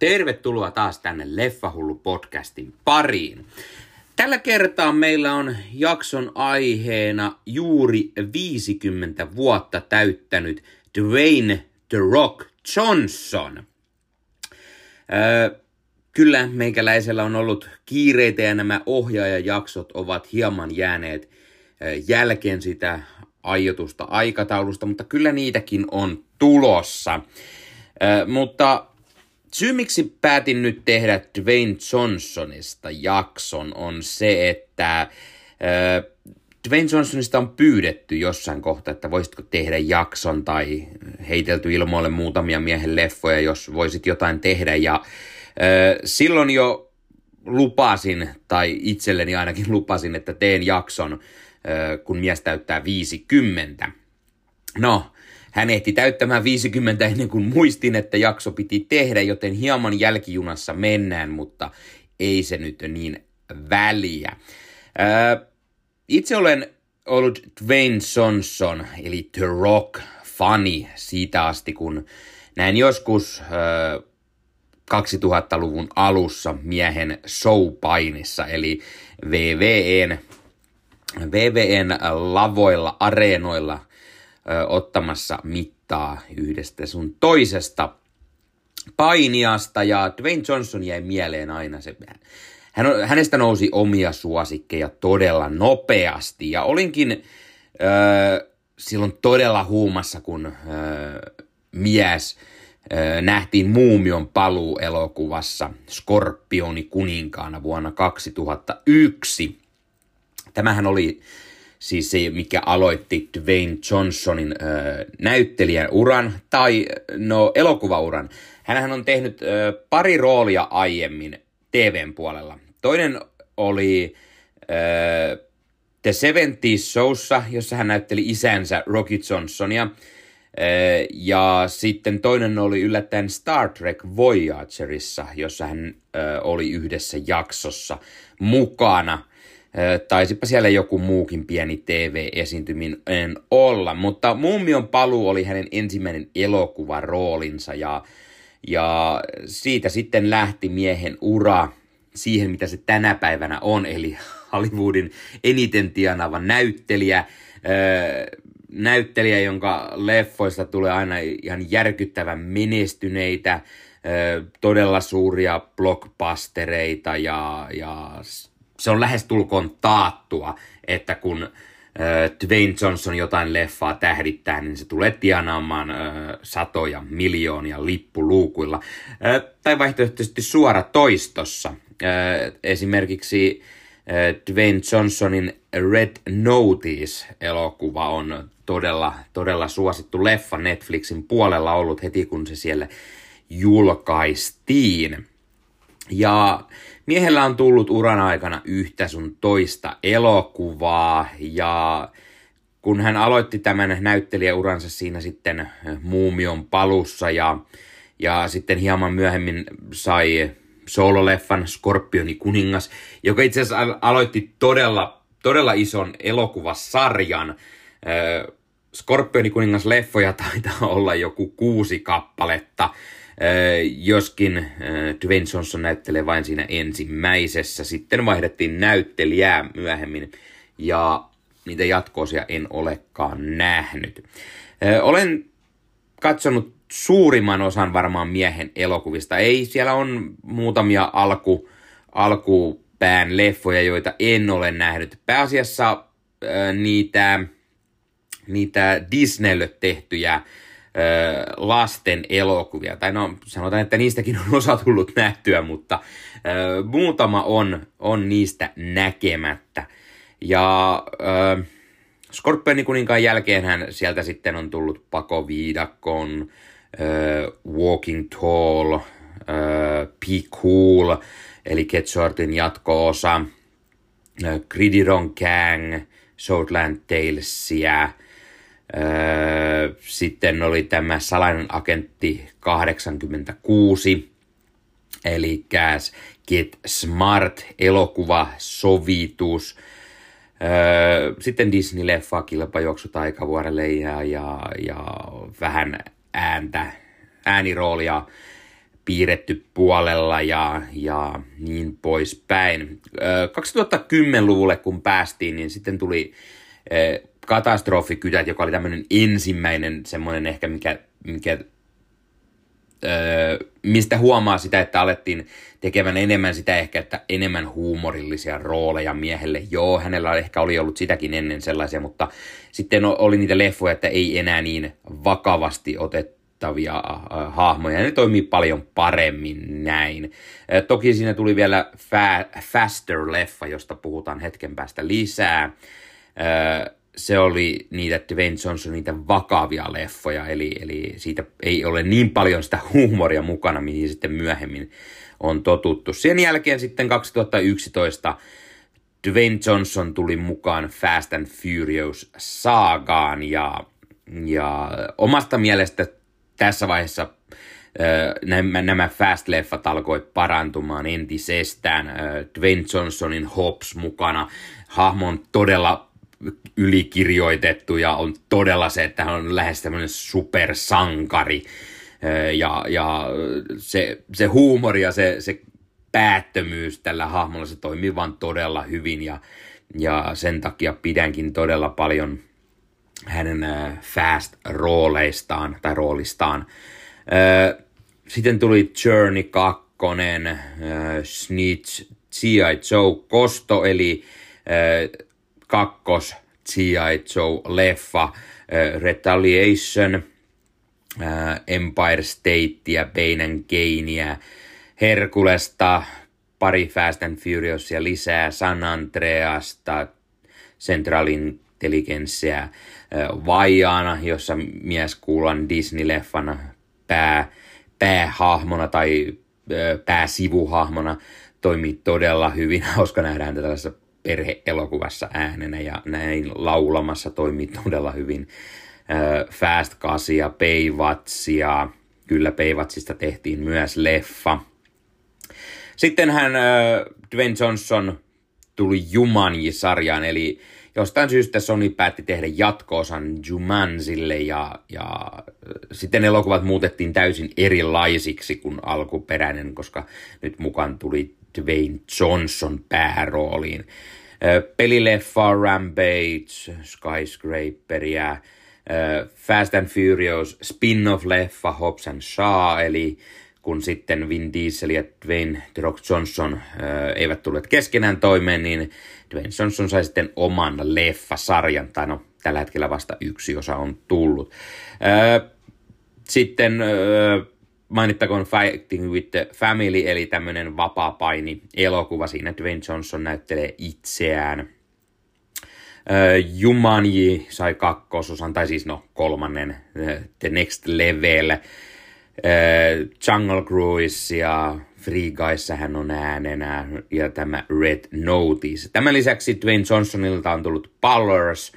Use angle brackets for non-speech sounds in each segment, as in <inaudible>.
Tervetuloa taas tänne Leffahullu podcastin pariin. Tällä kertaa meillä on jakson aiheena juuri 50 vuotta täyttänyt Dwayne The Rock Johnson. Öö, kyllä meikäläisellä on ollut kiireitä ja nämä ohjaajajaksot ovat hieman jääneet jälkeen sitä aiotusta aikataulusta, mutta kyllä niitäkin on tulossa. Ö, mutta syy, miksi päätin nyt tehdä Dwayne Johnsonista jakson, on se, että ö, Dwayne Johnsonista on pyydetty jossain kohtaa, että voisitko tehdä jakson tai heitelty ilmoille muutamia miehen leffoja, jos voisit jotain tehdä. Ja ö, silloin jo lupasin, tai itselleni ainakin <laughs> lupasin, että teen jakson, ö, kun mies täyttää 50. No, hän ehti täyttämään 50 ennen kuin muistin, että jakso piti tehdä, joten hieman jälkijunassa mennään, mutta ei se nyt niin väliä. Öö, itse olen ollut Dwayne Johnson, eli The Rock, fani siitä asti, kun näin joskus öö, 2000-luvun alussa miehen showpainissa, eli VVN, VVN lavoilla, areenoilla – ö, ottamassa mittaa yhdestä sun toisesta painiasta ja Dwayne Johnson jäi mieleen aina se. Hän, hänestä nousi omia suosikkeja todella nopeasti ja olinkin ö, silloin todella huumassa, kun ö, mies nähtiin Muumion paluu elokuvassa Skorpioni kuninkaana vuonna 2001. Tämähän oli siis se, mikä aloitti Dwayne Johnsonin äh, näyttelijän uran tai no elokuvauran. Hänhän on tehnyt äh, pari roolia aiemmin TVn puolella. Toinen oli äh, The 70s Showssa, jossa hän näytteli isänsä Rocky Johnsonia. Ja sitten toinen oli yllättäen Star Trek Voyagerissa, jossa hän oli yhdessä jaksossa mukana. Taisipa siellä joku muukin pieni TV-esiintyminen olla, mutta Mummion paluu oli hänen ensimmäinen elokuvaroolinsa ja, ja siitä sitten lähti miehen ura siihen, mitä se tänä päivänä on, eli Hollywoodin eniten tienaava näyttelijä, näyttelijä, jonka leffoista tulee aina ihan järkyttävän menestyneitä, todella suuria blockbustereita ja, ja se on lähes tulkoon taattua, että kun äh, Dwayne Johnson jotain leffaa tähdittää, niin se tulee tienaamaan äh, satoja miljoonia lippuluukuilla. Äh, tai vaihtoehtoisesti suora toistossa. Äh, esimerkiksi äh, Dwayne Johnsonin Red Notice-elokuva on todella, todella suosittu leffa Netflixin puolella ollut heti, kun se siellä julkaistiin. Ja miehellä on tullut uran aikana yhtä sun toista elokuvaa ja kun hän aloitti tämän näyttelijäuransa siinä sitten Muumion palussa ja, ja sitten hieman myöhemmin sai soololeffan Skorpioni kuningas, joka itse asiassa aloitti todella, todella ison elokuvasarjan. Skorpioni kuningas leffoja taitaa olla joku kuusi kappaletta, joskin Dwayne Johnson näyttelee vain siinä ensimmäisessä. Sitten vaihdettiin näyttelijää myöhemmin ja niitä jatkoosia en olekaan nähnyt. Olen katsonut suurimman osan varmaan miehen elokuvista. Ei, siellä on muutamia alku, alkupään leffoja, joita en ole nähnyt. Pääasiassa niitä, niitä Disneylle tehtyjä lasten elokuvia. Tai no sanotaan, että niistäkin on osa tullut nähtyä, mutta ö, muutama on, on niistä näkemättä. Ja ö, Skorpionin kuninkaan jälkeen hän sieltä sitten on tullut Pakoviidakon, ö, Walking Tall, ö, Be Cool, eli Get Shortin jatko-osa, Gridiron Gang, Shortland Talesia, sitten oli tämä Salainen agentti 86, eli Get Smart, elokuva, sovitus. Öö, sitten Disney-leffa, kilpajuoksu taikavuorelle ja, ja, ja vähän ääntä, ääniroolia piirretty puolella ja, ja niin poispäin. 2010-luvulle kun päästiin, niin sitten tuli katastrofikytät, joka oli tämmöinen ensimmäinen semmoinen ehkä, mikä, mikä mistä huomaa sitä, että alettiin tekemään enemmän sitä ehkä, että enemmän huumorillisia rooleja miehelle. Joo, hänellä ehkä oli ollut sitäkin ennen sellaisia, mutta sitten oli niitä leffoja, että ei enää niin vakavasti otettavia hahmoja. Ne toimii paljon paremmin näin. Toki siinä tuli vielä fa- Faster-leffa, josta puhutaan hetken päästä lisää. Se oli niitä Dwayne Johnson, niitä vakavia leffoja, eli, eli siitä ei ole niin paljon sitä huumoria mukana, mihin sitten myöhemmin on totuttu. Sen jälkeen sitten 2011 Dwayne Johnson tuli mukaan Fast and Furious saagaan ja, ja omasta mielestä tässä vaiheessa nämä, nämä Fast-leffat alkoi parantumaan entisestään. Dwayne Johnsonin Hobbs mukana. Hahmo on todella ylikirjoitettu ja on todella se, että hän on lähes tämmöinen supersankari. Ja, ja se, se huumori ja se, se päättömyys tällä hahmolla, se toimii vaan todella hyvin ja, ja sen takia pidänkin todella paljon hänen fast-rooleistaan tai roolistaan. Sitten tuli Journey 2, Snitch, G.I. Joe Kosto, eli kakkos G.I. Joe-leffa, äh, Retaliation, äh, Empire Statea, Pain and Gainia, Herkulesta, pari Fast and Furiosia lisää, San Andreasta, Central Intelligencea, äh, Vaiaana, jossa mies kuullaan Disney-leffana pää, päähahmona tai pääsivuhahmona, toimii todella hyvin. <laughs> Hauska nähdä häntä tällaisessa perheelokuvassa äänenä ja näin laulamassa toimii todella hyvin. Fast Casia, Peivatsia, kyllä Peivatsista tehtiin myös leffa. Sitten hän Dwayne Johnson tuli Jumanji-sarjaan, eli jostain syystä Sony päätti tehdä jatkoosan Jumanzille ja, ja sitten elokuvat muutettiin täysin erilaisiksi kuin alkuperäinen, koska nyt mukaan tuli Dwayne Johnson päärooliin. Pelileffa, Rampage, Skyscraperia, Fast and Furious, spin-off-leffa Hobbs and Shaw, eli kun sitten Vin Diesel ja Dwayne The Rock Johnson eivät tulleet keskenään toimeen, niin Dwayne Johnson sai sitten oman leffasarjan, tai no tällä hetkellä vasta yksi osa on tullut. Sitten mainittakoon Fighting with the Family, eli tämmöinen vapaa-paini elokuva. Siinä Dwayne Johnson näyttelee itseään. Jumanji sai kakkososan, tai siis no kolmannen, The Next Level. Jungle Cruise ja Free Guys hän on äänenä ja tämä Red Notice. Tämän lisäksi Dwayne Johnsonilta on tullut Ballers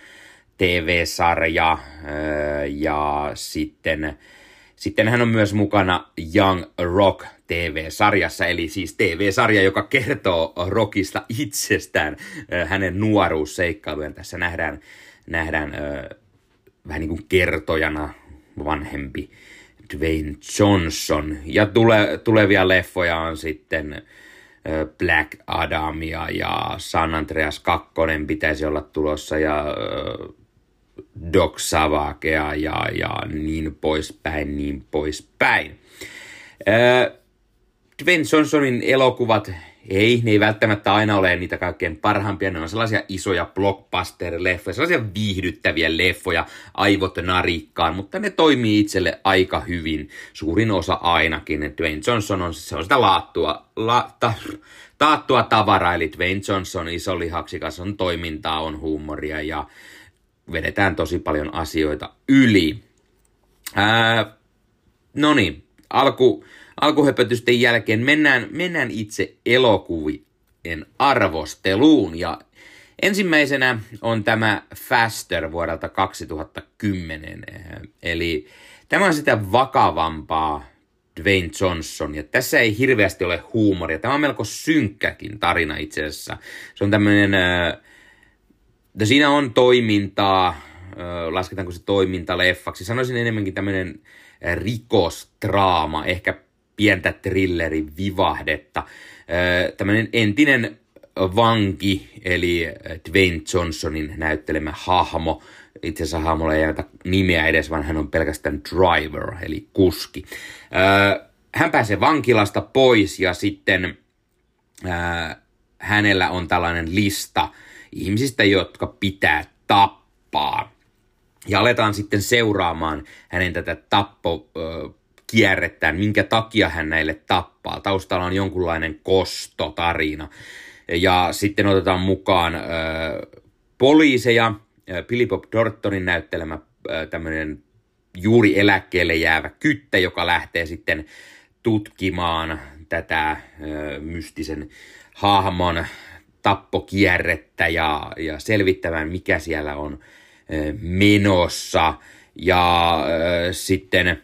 TV-sarja ja sitten sitten hän on myös mukana Young Rock TV-sarjassa, eli siis TV-sarja, joka kertoo Rockista itsestään, hänen nuoruusseikkailujen. Tässä nähdään, nähdään äh, vähän niin kuin kertojana vanhempi Dwayne Johnson. Ja tule, tulevia leffoja on sitten Black Adamia ja San Andreas 2 pitäisi olla tulossa ja Doc Savakea ja, ja niin poispäin, niin poispäin. Dwayne Johnsonin elokuvat, ei, ne ei välttämättä aina ole niitä kaikkein parhaimpia, ne on sellaisia isoja blockbuster-leffoja, sellaisia viihdyttäviä leffoja, aivot narikkaan, mutta ne toimii itselle aika hyvin, suurin osa ainakin. Dwayne Johnson on, se on sitä laattua, la, ta, taattua tavaraa, eli Dwayne Johnson isolihaksikas on toimintaa, on huumoria ja vedetään tosi paljon asioita yli. no niin, alku, alkuhöpötysten jälkeen mennään, mennään itse elokuvien arvosteluun. Ja ensimmäisenä on tämä Faster vuodelta 2010. Eli tämä on sitä vakavampaa Dwayne Johnson. Ja tässä ei hirveästi ole huumoria. Tämä on melko synkkäkin tarina itse asiassa. Se on tämmöinen... Äh, siinä on toimintaa, lasketaanko se toiminta leffaksi. Sanoisin enemmänkin tämmöinen rikostraama, ehkä pientä thrillerin vivahdetta. Tämmöinen entinen vanki, eli Dwayne Johnsonin näyttelemä hahmo, itse asiassa hahmolla ei jätä nimeä edes, vaan hän on pelkästään driver, eli kuski. Hän pääsee vankilasta pois ja sitten hänellä on tällainen lista ihmisistä, jotka pitää tappaa. Ja aletaan sitten seuraamaan hänen tätä tappo kierrettään, minkä takia hän näille tappaa. Taustalla on jonkunlainen kostotarina. Ja sitten otetaan mukaan äh, poliiseja, Billy Bob Dortonin näyttelemä tämmöinen juuri eläkkeelle jäävä kyttä, joka lähtee sitten tutkimaan tätä äh, mystisen hahmon tappokierrettä ja, ja selvittämään, mikä siellä on menossa. Ja äh, sitten,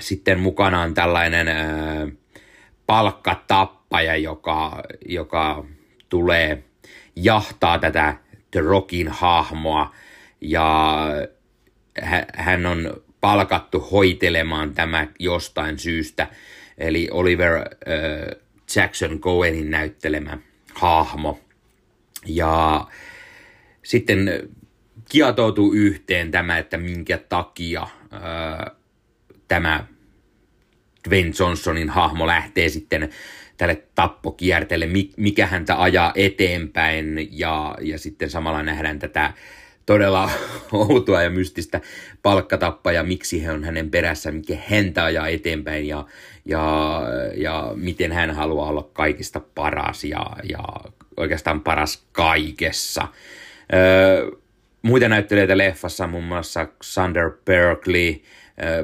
sitten mukana on tällainen äh, palkkatappaja, joka, joka tulee jahtaa tätä The Rockin hahmoa ja hän on palkattu hoitelemaan tämä jostain syystä, eli Oliver äh, Jackson Cohenin näyttelemä hahmo. Ja sitten kietoutuu yhteen tämä, että minkä takia äh, tämä Dwayne Johnsonin hahmo lähtee sitten tälle tappokierteelle, mikä häntä ajaa eteenpäin ja, ja sitten samalla nähdään tätä todella <laughs> outoa ja mystistä palkkatappaa miksi he on hänen perässä, mikä häntä ajaa eteenpäin ja, ja, ja miten hän haluaa olla kaikista paras ja, ja oikeastaan paras kaikessa. Öö, muita näyttelijöitä leffassa muun muassa Sander Berkeley,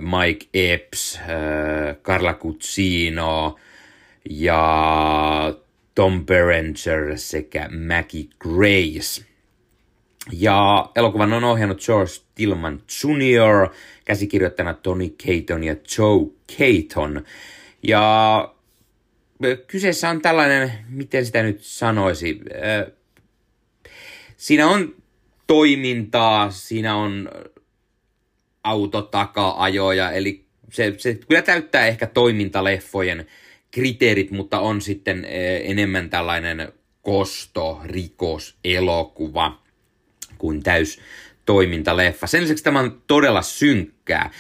Mike Epps, Carla Cuzzino ja Tom Berenger sekä Maggie Grace. Ja elokuvan on ohjannut George Tillman Jr., käsikirjoittajana Tony Caton ja Joe Caton. Ja kyseessä on tällainen, miten sitä nyt sanoisi, siinä on toimintaa, siinä on autotaka-ajoja, eli se, se kyllä täyttää ehkä toimintaleffojen kriteerit, mutta on sitten enemmän tällainen kosto, rikos, elokuva kuin täys toimintaleffa. Sen lisäksi tämä on todella synkkää.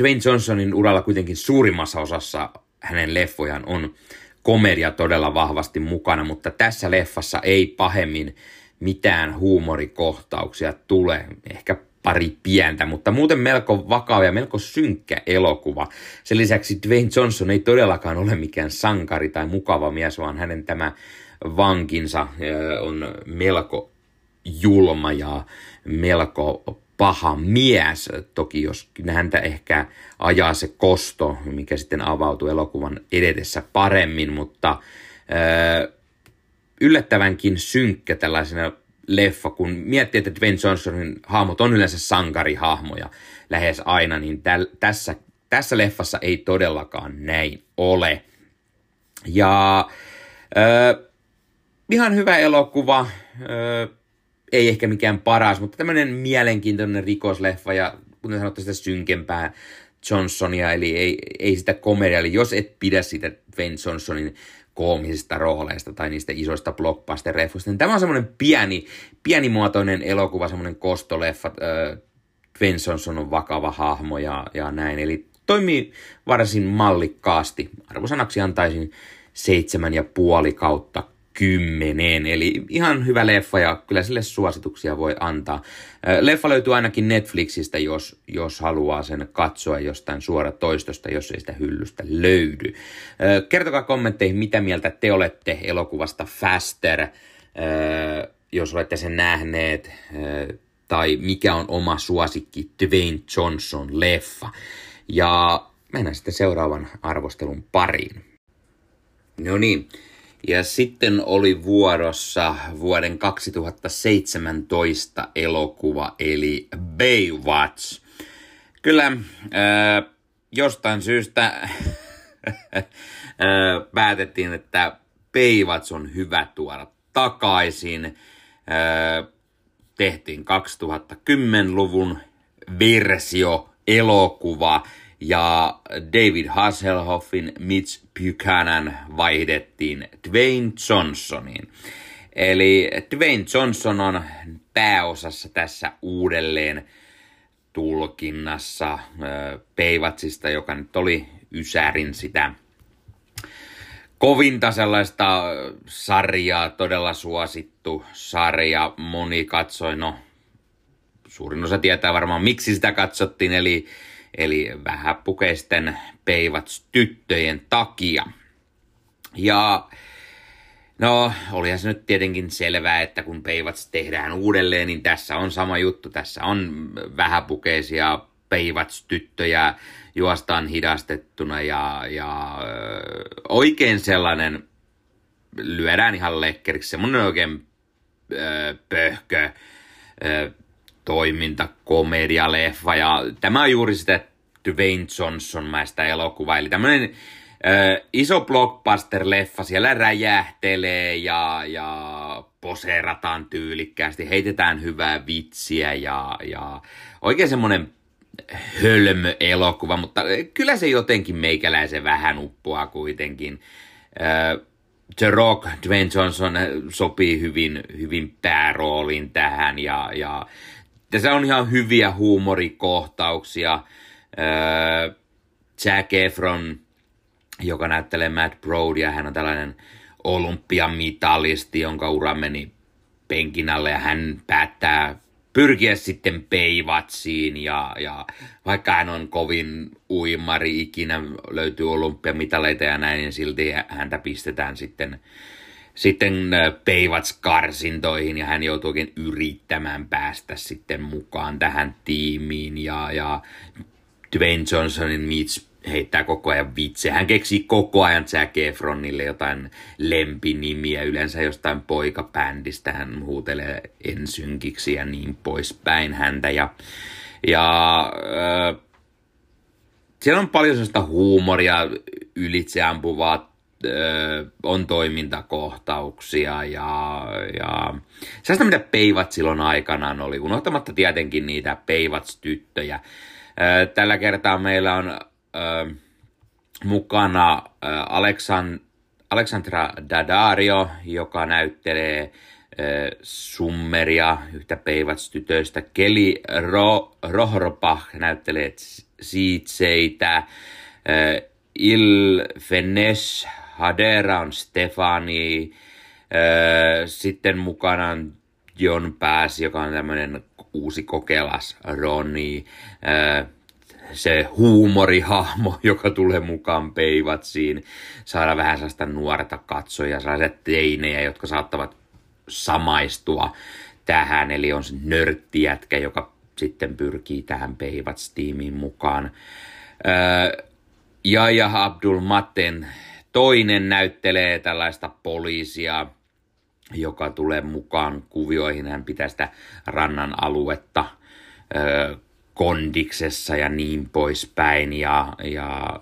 Dwayne Johnsonin uralla kuitenkin suurimmassa osassa hänen leffojaan on komedia todella vahvasti mukana, mutta tässä leffassa ei pahemmin mitään huumorikohtauksia tule. Ehkä pari pientä, mutta muuten melko vakava ja melko synkkä elokuva. Sen lisäksi Dwayne Johnson ei todellakaan ole mikään sankari tai mukava mies, vaan hänen tämä vankinsa on melko julma ja melko paha mies. Toki jos häntä ehkä ajaa se kosto, mikä sitten avautuu elokuvan edetessä paremmin, mutta yllättävänkin synkkä tällaisena leffa, kun miettii, että Dwayne Johnsonin hahmot on yleensä sankarihahmoja lähes aina, niin täl, tässä, tässä leffassa ei todellakaan näin ole. Ja äh, ihan hyvä elokuva, äh, ei ehkä mikään paras, mutta tämmöinen mielenkiintoinen rikosleffa ja kuten sanottu sitä synkempää Johnsonia, eli ei, ei sitä komedia, eli jos et pidä sitä Dwayne Johnsonin koomisista rooleista tai niistä isoista blockbuster-leffoista. Niin tämä on semmoinen pieni, pienimuotoinen elokuva, semmoinen kostoleffa. Äh, Svensson on vakava hahmo ja, ja näin. Eli toimii varsin mallikkaasti. Arvosanaksi antaisin seitsemän ja puoli kautta kymmeneen. Eli ihan hyvä leffa ja kyllä sille suosituksia voi antaa. Leffa löytyy ainakin Netflixistä, jos, jos haluaa sen katsoa jostain suoratoistosta, jos ei sitä hyllystä löydy. Kertokaa kommentteihin, mitä mieltä te olette elokuvasta Faster, jos olette sen nähneet, tai mikä on oma suosikki Dwayne Johnson leffa. Ja mennään sitten seuraavan arvostelun pariin. No niin, ja sitten oli vuorossa vuoden 2017 elokuva, eli Baywatch. Kyllä, äh, jostain syystä <laughs> äh, päätettiin, että Baywatch on hyvä tuoda takaisin. Äh, tehtiin 2010-luvun versio, elokuva, ja David Hasselhoffin Mitch Buchanan vaihdettiin Dwayne Johnsoniin. Eli Dwayne Johnson on pääosassa tässä uudelleen tulkinnassa Peivatsista, joka nyt oli Ysärin sitä kovinta sellaista sarjaa, todella suosittu sarja. Moni katsoi, no suurin osa tietää varmaan miksi sitä katsottiin, eli, eli vähäpukeisten peivats tyttöjen takia. Ja no, olihan se nyt tietenkin selvää, että kun peivats tehdään uudelleen, niin tässä on sama juttu. Tässä on vähäpukeisia peivats-tyttöjä, juostaan hidastettuna ja, ja oikein sellainen, lyödään ihan lekkeriksi, semmoinen oikein pöhkö toiminta, komedialeffa ja tämä on juuri sitä Dwayne Johnson-mäistä elokuvaa, eli tämmöinen ö, iso blockbuster-leffa, siellä räjähtelee ja, ja poseerataan tyylikkäästi, heitetään hyvää vitsiä ja, ja oikein semmoinen hölmö elokuva, mutta kyllä se jotenkin meikäläisen vähän uppoaa kuitenkin. The Rock, Dwayne Johnson sopii hyvin, hyvin päärooliin tähän ja, ja tässä on ihan hyviä huumorikohtauksia. Jack Efron, joka näyttelee Matt Brodya, hän on tällainen olympiamitalisti, jonka ura meni penkin alle ja hän päättää pyrkiä sitten peivatsiin ja, ja vaikka hän on kovin uimari ikinä, löytyy olympiamitaleita ja näin, niin silti häntä pistetään sitten, sitten peivats-karsintoihin ja hän joutuukin yrittämään päästä sitten mukaan tähän tiimiin ja, ja Dwayne Johnsonin Mitch heittää koko ajan vitsejä. Hän keksii koko ajan Zac Efronille jotain lempinimiä, yleensä jostain poikabändistä. Hän huutelee ensynkiksi ja niin poispäin häntä. Ja, ja äh, siellä on paljon sellaista huumoria, ylitseampuvaa äh, on toimintakohtauksia ja, ja sellaista, mitä Peivat silloin aikanaan oli, unohtamatta tietenkin niitä Peivats-tyttöjä. Äh, tällä kertaa meillä on äh, mukana äh, Aleksan, Aleksandra Dadario, joka näyttelee äh, Summeria, yhtä Peivats-tytöistä. Keli Ro, Rohropach näyttelee Siitseitä. Il Fenesh Hadera on Stefani. Sitten mukana on John Pass, joka on tämmöinen uusi kokelas Roni. Se huumorihahmo, <laughs> joka tulee mukaan peivatsiin, saada vähän sellaista nuorta katsoja, sellaisia teinejä, jotka saattavat samaistua tähän, eli on se nörttijätkä, joka sitten pyrkii tähän Peivats-tiimiin mukaan. ja ja Abdul Matten toinen näyttelee tällaista poliisia, joka tulee mukaan kuvioihin. Hän pitää sitä rannan aluetta kondiksessa ja niin poispäin. Ja, ja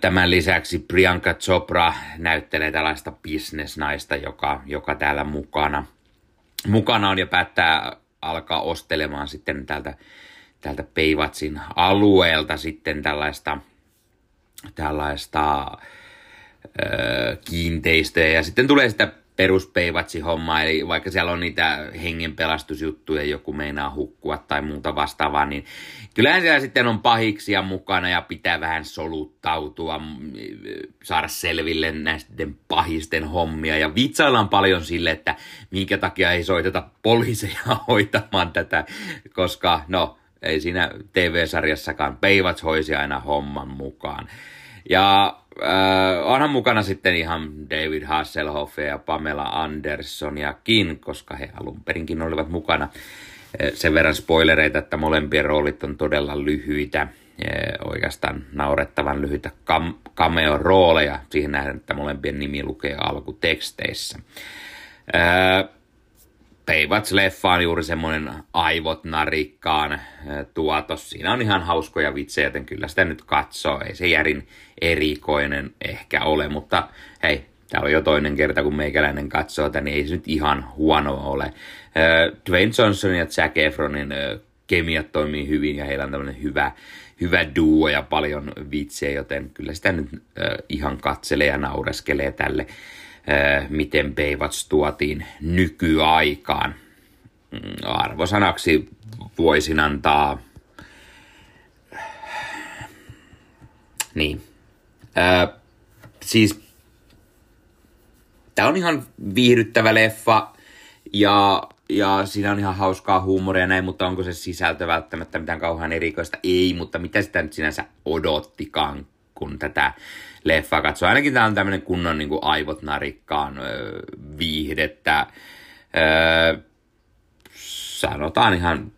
Tämän lisäksi Priyanka Chopra näyttelee tällaista bisnesnaista, joka, joka täällä mukana, mukana on ja päättää alkaa ostelemaan sitten täältä, täältä Peivatsin alueelta sitten tällaista, tällaista ö, kiinteistöjä. Ja sitten tulee sitä peruspeivatsi homma, eli vaikka siellä on niitä hengenpelastusjuttuja, joku meinaa hukkua tai muuta vastaavaa, niin kyllähän siellä sitten on pahiksia mukana ja pitää vähän soluttautua, saada selville näisten pahisten hommia. Ja vitsaillaan paljon sille, että minkä takia ei soiteta poliiseja <laughs> hoitamaan tätä, koska no, ei siinä TV-sarjassakaan peivats hoisi aina homman mukaan. Ja äh, onhan mukana sitten ihan David Hasselhoff ja Pamela Andersoniakin, koska he alun perinkin olivat mukana. Äh, sen verran spoilereita, että molempien roolit on todella lyhyitä, äh, oikeastaan naurettavan lyhyitä kam- cameo-rooleja, siihen nähden, että molempien nimi lukee alkuteksteissä. Äh, Peivats-leffa on juuri semmoinen aivot narikkaan tuotos. Siinä on ihan hauskoja vitsejä, joten kyllä sitä nyt katsoo. Ei se järin erikoinen ehkä ole, mutta hei, tämä on jo toinen kerta, kun meikäläinen katsoo tätä, niin ei se nyt ihan huono ole. Dwayne Johnson ja Jack Efronin kemiat toimii hyvin ja heillä on tämmöinen hyvä, hyvä duo ja paljon vitsejä, joten kyllä sitä nyt äh, ihan katselee ja naureskelee tälle, äh, miten Baywatch tuotiin nykyaikaan. Mm, arvosanaksi voisin antaa... Niin. Äh, siis tämä on ihan viihdyttävä leffa ja, ja siinä on ihan hauskaa huumoria ja näin, mutta onko se sisältö välttämättä mitään kauhean erikoista? Ei, mutta mitä sitä nyt sinänsä odottikaan, kun tätä leffaa katsoo. Ainakin tämä on tämmöinen kunnon niin kuin aivot narikkaan öö, viihdettä. Öö, sanotaan ihan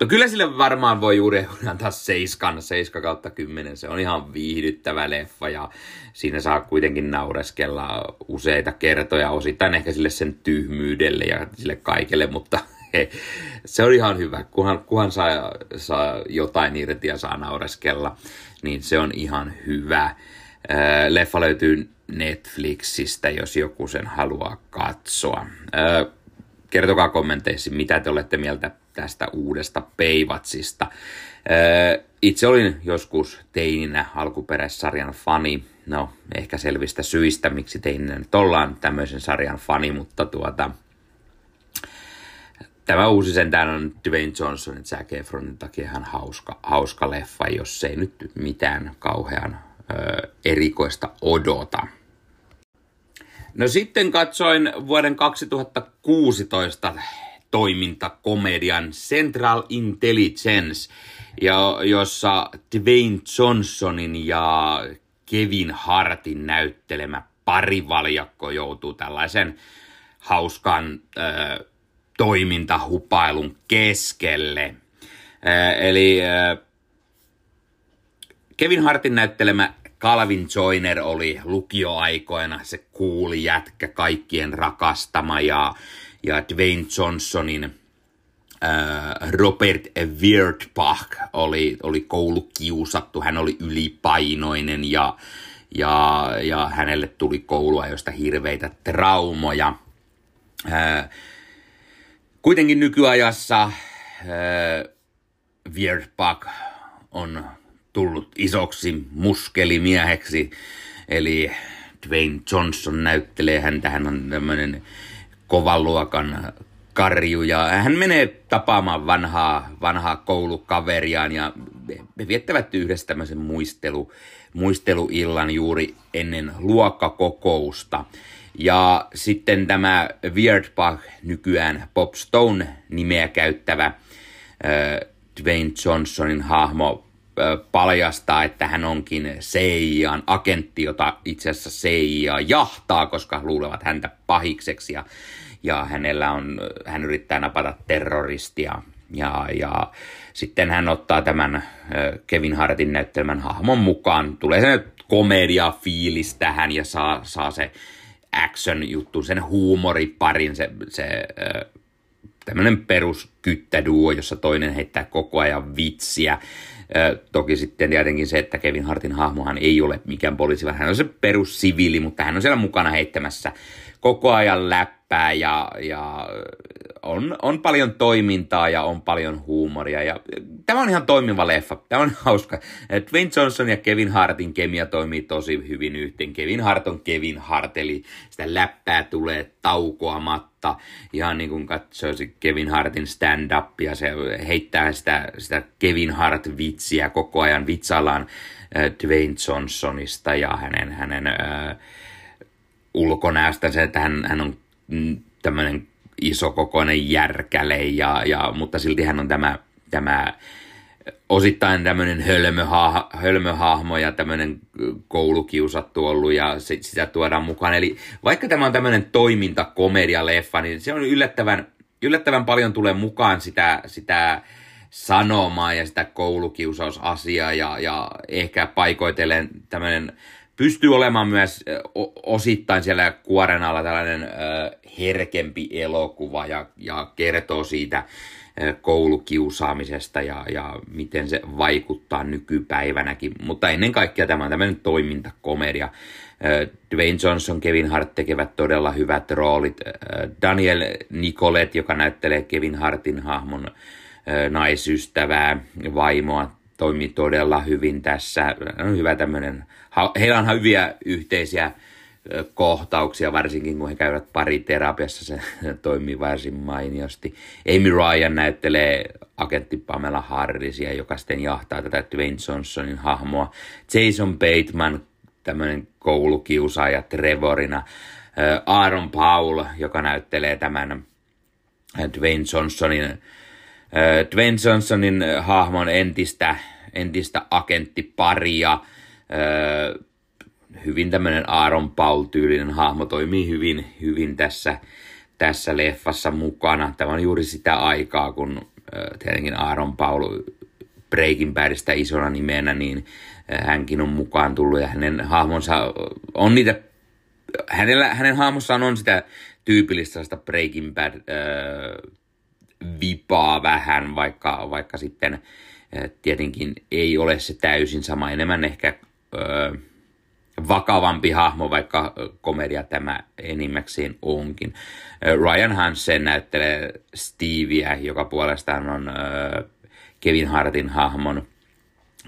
No kyllä sille varmaan voi juuri antaa seiskan, seiska kautta kymmenen. Se on ihan viihdyttävä leffa ja siinä saa kuitenkin naureskella useita kertoja, osittain ehkä sille sen tyhmyydelle ja sille kaikelle, mutta <laughs> he, se on ihan hyvä. Kunhan, kunhan saa, saa jotain irti ja saa naureskella, niin se on ihan hyvä. Leffa löytyy Netflixistä, jos joku sen haluaa katsoa. Kertokaa kommenteissa, mitä te olette mieltä tästä uudesta Peivatsista. Itse olin joskus teininä alkuperäissarjan fani. No, ehkä selvistä syistä, miksi teininä nyt ollaan tämmöisen sarjan fani, mutta tuota, tämä uusi sentään on Dwayne Johnson ja Zac Efronin takia ihan hauska, hauska leffa, jos ei nyt mitään kauhean ö, erikoista odota. No sitten katsoin vuoden 2016 toimintakomedian Central Intelligence, ja, jossa Dwayne Johnsonin ja Kevin Hartin näyttelemä parivaljakko joutuu tällaisen hauskan äh, toimintahupailun keskelle. Äh, eli äh, Kevin Hartin näyttelemä Calvin Joyner oli lukioaikoina se kuuli jätkä, kaikkien rakastama ja ja Dwayne Johnsonin äh, Robert Wirtbach oli, oli koulukiusattu, hän oli ylipainoinen ja, ja, ja hänelle tuli koulua josta hirveitä traumoja. Äh, kuitenkin nykyajassa äh, Wirtbach on tullut isoksi muskelimieheksi, eli Dwayne Johnson näyttelee häntä, hän on tämmöinen kovan luokan karju ja hän menee tapaamaan vanhaa, vanhaa koulukaveriaan ja he viettävät yhdessä tämmöisen muistelu, muisteluillan juuri ennen luokkakokousta. Ja sitten tämä Weirdbach, nykyään Bob Stone nimeä käyttävä äh, Dwayne Johnsonin hahmo äh, paljastaa, että hän onkin CIAn agentti, jota itse asiassa CIA jahtaa, koska luulevat häntä pahikseksi. Ja ja hänellä on, hän yrittää napata terroristia ja, ja sitten hän ottaa tämän Kevin Hartin näyttelemän hahmon mukaan. Tulee se komedia fiilis tähän ja saa, saa se action juttu, sen huumoriparin, se, se tämmöinen peruskyttäduo, jossa toinen heittää koko ajan vitsiä. Toki sitten tietenkin se, että Kevin Hartin hahmohan ei ole mikään poliisi, vaan hän on se perussiviili, mutta hän on siellä mukana heittämässä koko ajan läppää ja, ja on, on paljon toimintaa ja on paljon huumoria. Ja tämä on ihan toimiva leffa. Tämä on <laughs> hauska. Dwayne Johnson ja Kevin Hartin kemia toimii tosi hyvin yhteen. Kevin Hart on Kevin Hart, eli sitä läppää tulee taukoamatta. Ihan niin kuin katsoisi Kevin Hartin stand-upia. Se heittää sitä, sitä Kevin Hart-vitsiä koko ajan. Vitsaillaan Dwayne Johnsonista ja hänen, hänen äh, ulkonäöstä se, että hän, hän on tämmöinen isokokoinen järkäle, ja, ja, mutta silti hän on tämä, tämä osittain tämmöinen hölmöha, hölmöhahmo ja tämmöinen koulukiusattu ollut ja sit, sitä tuodaan mukaan. Eli vaikka tämä on tämmöinen toimintakomedia-leffa, niin se on yllättävän, yllättävän paljon tulee mukaan sitä, sitä sanomaa ja sitä koulukiusausasiaa ja, ja ehkä paikoitellen tämmöinen pystyy olemaan myös osittain siellä kuoren alla tällainen herkempi elokuva ja, ja kertoo siitä koulukiusaamisesta ja, ja miten se vaikuttaa nykypäivänäkin. Mutta ennen kaikkea tämä on tämmöinen toimintakomedia. Dwayne Johnson, Kevin Hart tekevät todella hyvät roolit. Daniel Nicolet, joka näyttelee Kevin Hartin hahmon naisystävää, vaimoa, toimii todella hyvin tässä. On hyvä tämmöinen, heillä on hyviä yhteisiä kohtauksia, varsinkin kun he käyvät pariterapiassa, se <laughs> toimii varsin mainiosti. Amy Ryan näyttelee agentti Pamela Harrisia, joka sitten jahtaa tätä Dwayne Johnsonin hahmoa. Jason Bateman, tämmöinen koulukiusaaja Trevorina. Aaron Paul, joka näyttelee tämän Dwayne Johnsonin, Dwayne Johnsonin hahmon entistä, entistä agenttiparia hyvin tämmöinen Aaron Paul-tyylinen hahmo toimii hyvin, hyvin tässä, tässä leffassa mukana. Tämä on juuri sitä aikaa, kun tietenkin Aaron Paul Breaking Badista isona nimenä, niin hänkin on mukaan tullut ja hänen hahmonsa on niitä, hänellä, hänen hahmossaan on sitä tyypillistä Breaking Bad äh, vipaa vähän, vaikka, vaikka sitten äh, tietenkin ei ole se täysin sama, enemmän ehkä äh, vakavampi hahmo, vaikka komedia tämä enimmäkseen onkin. Ryan Hansen näyttelee Steveä, joka puolestaan on Kevin Hartin hahmon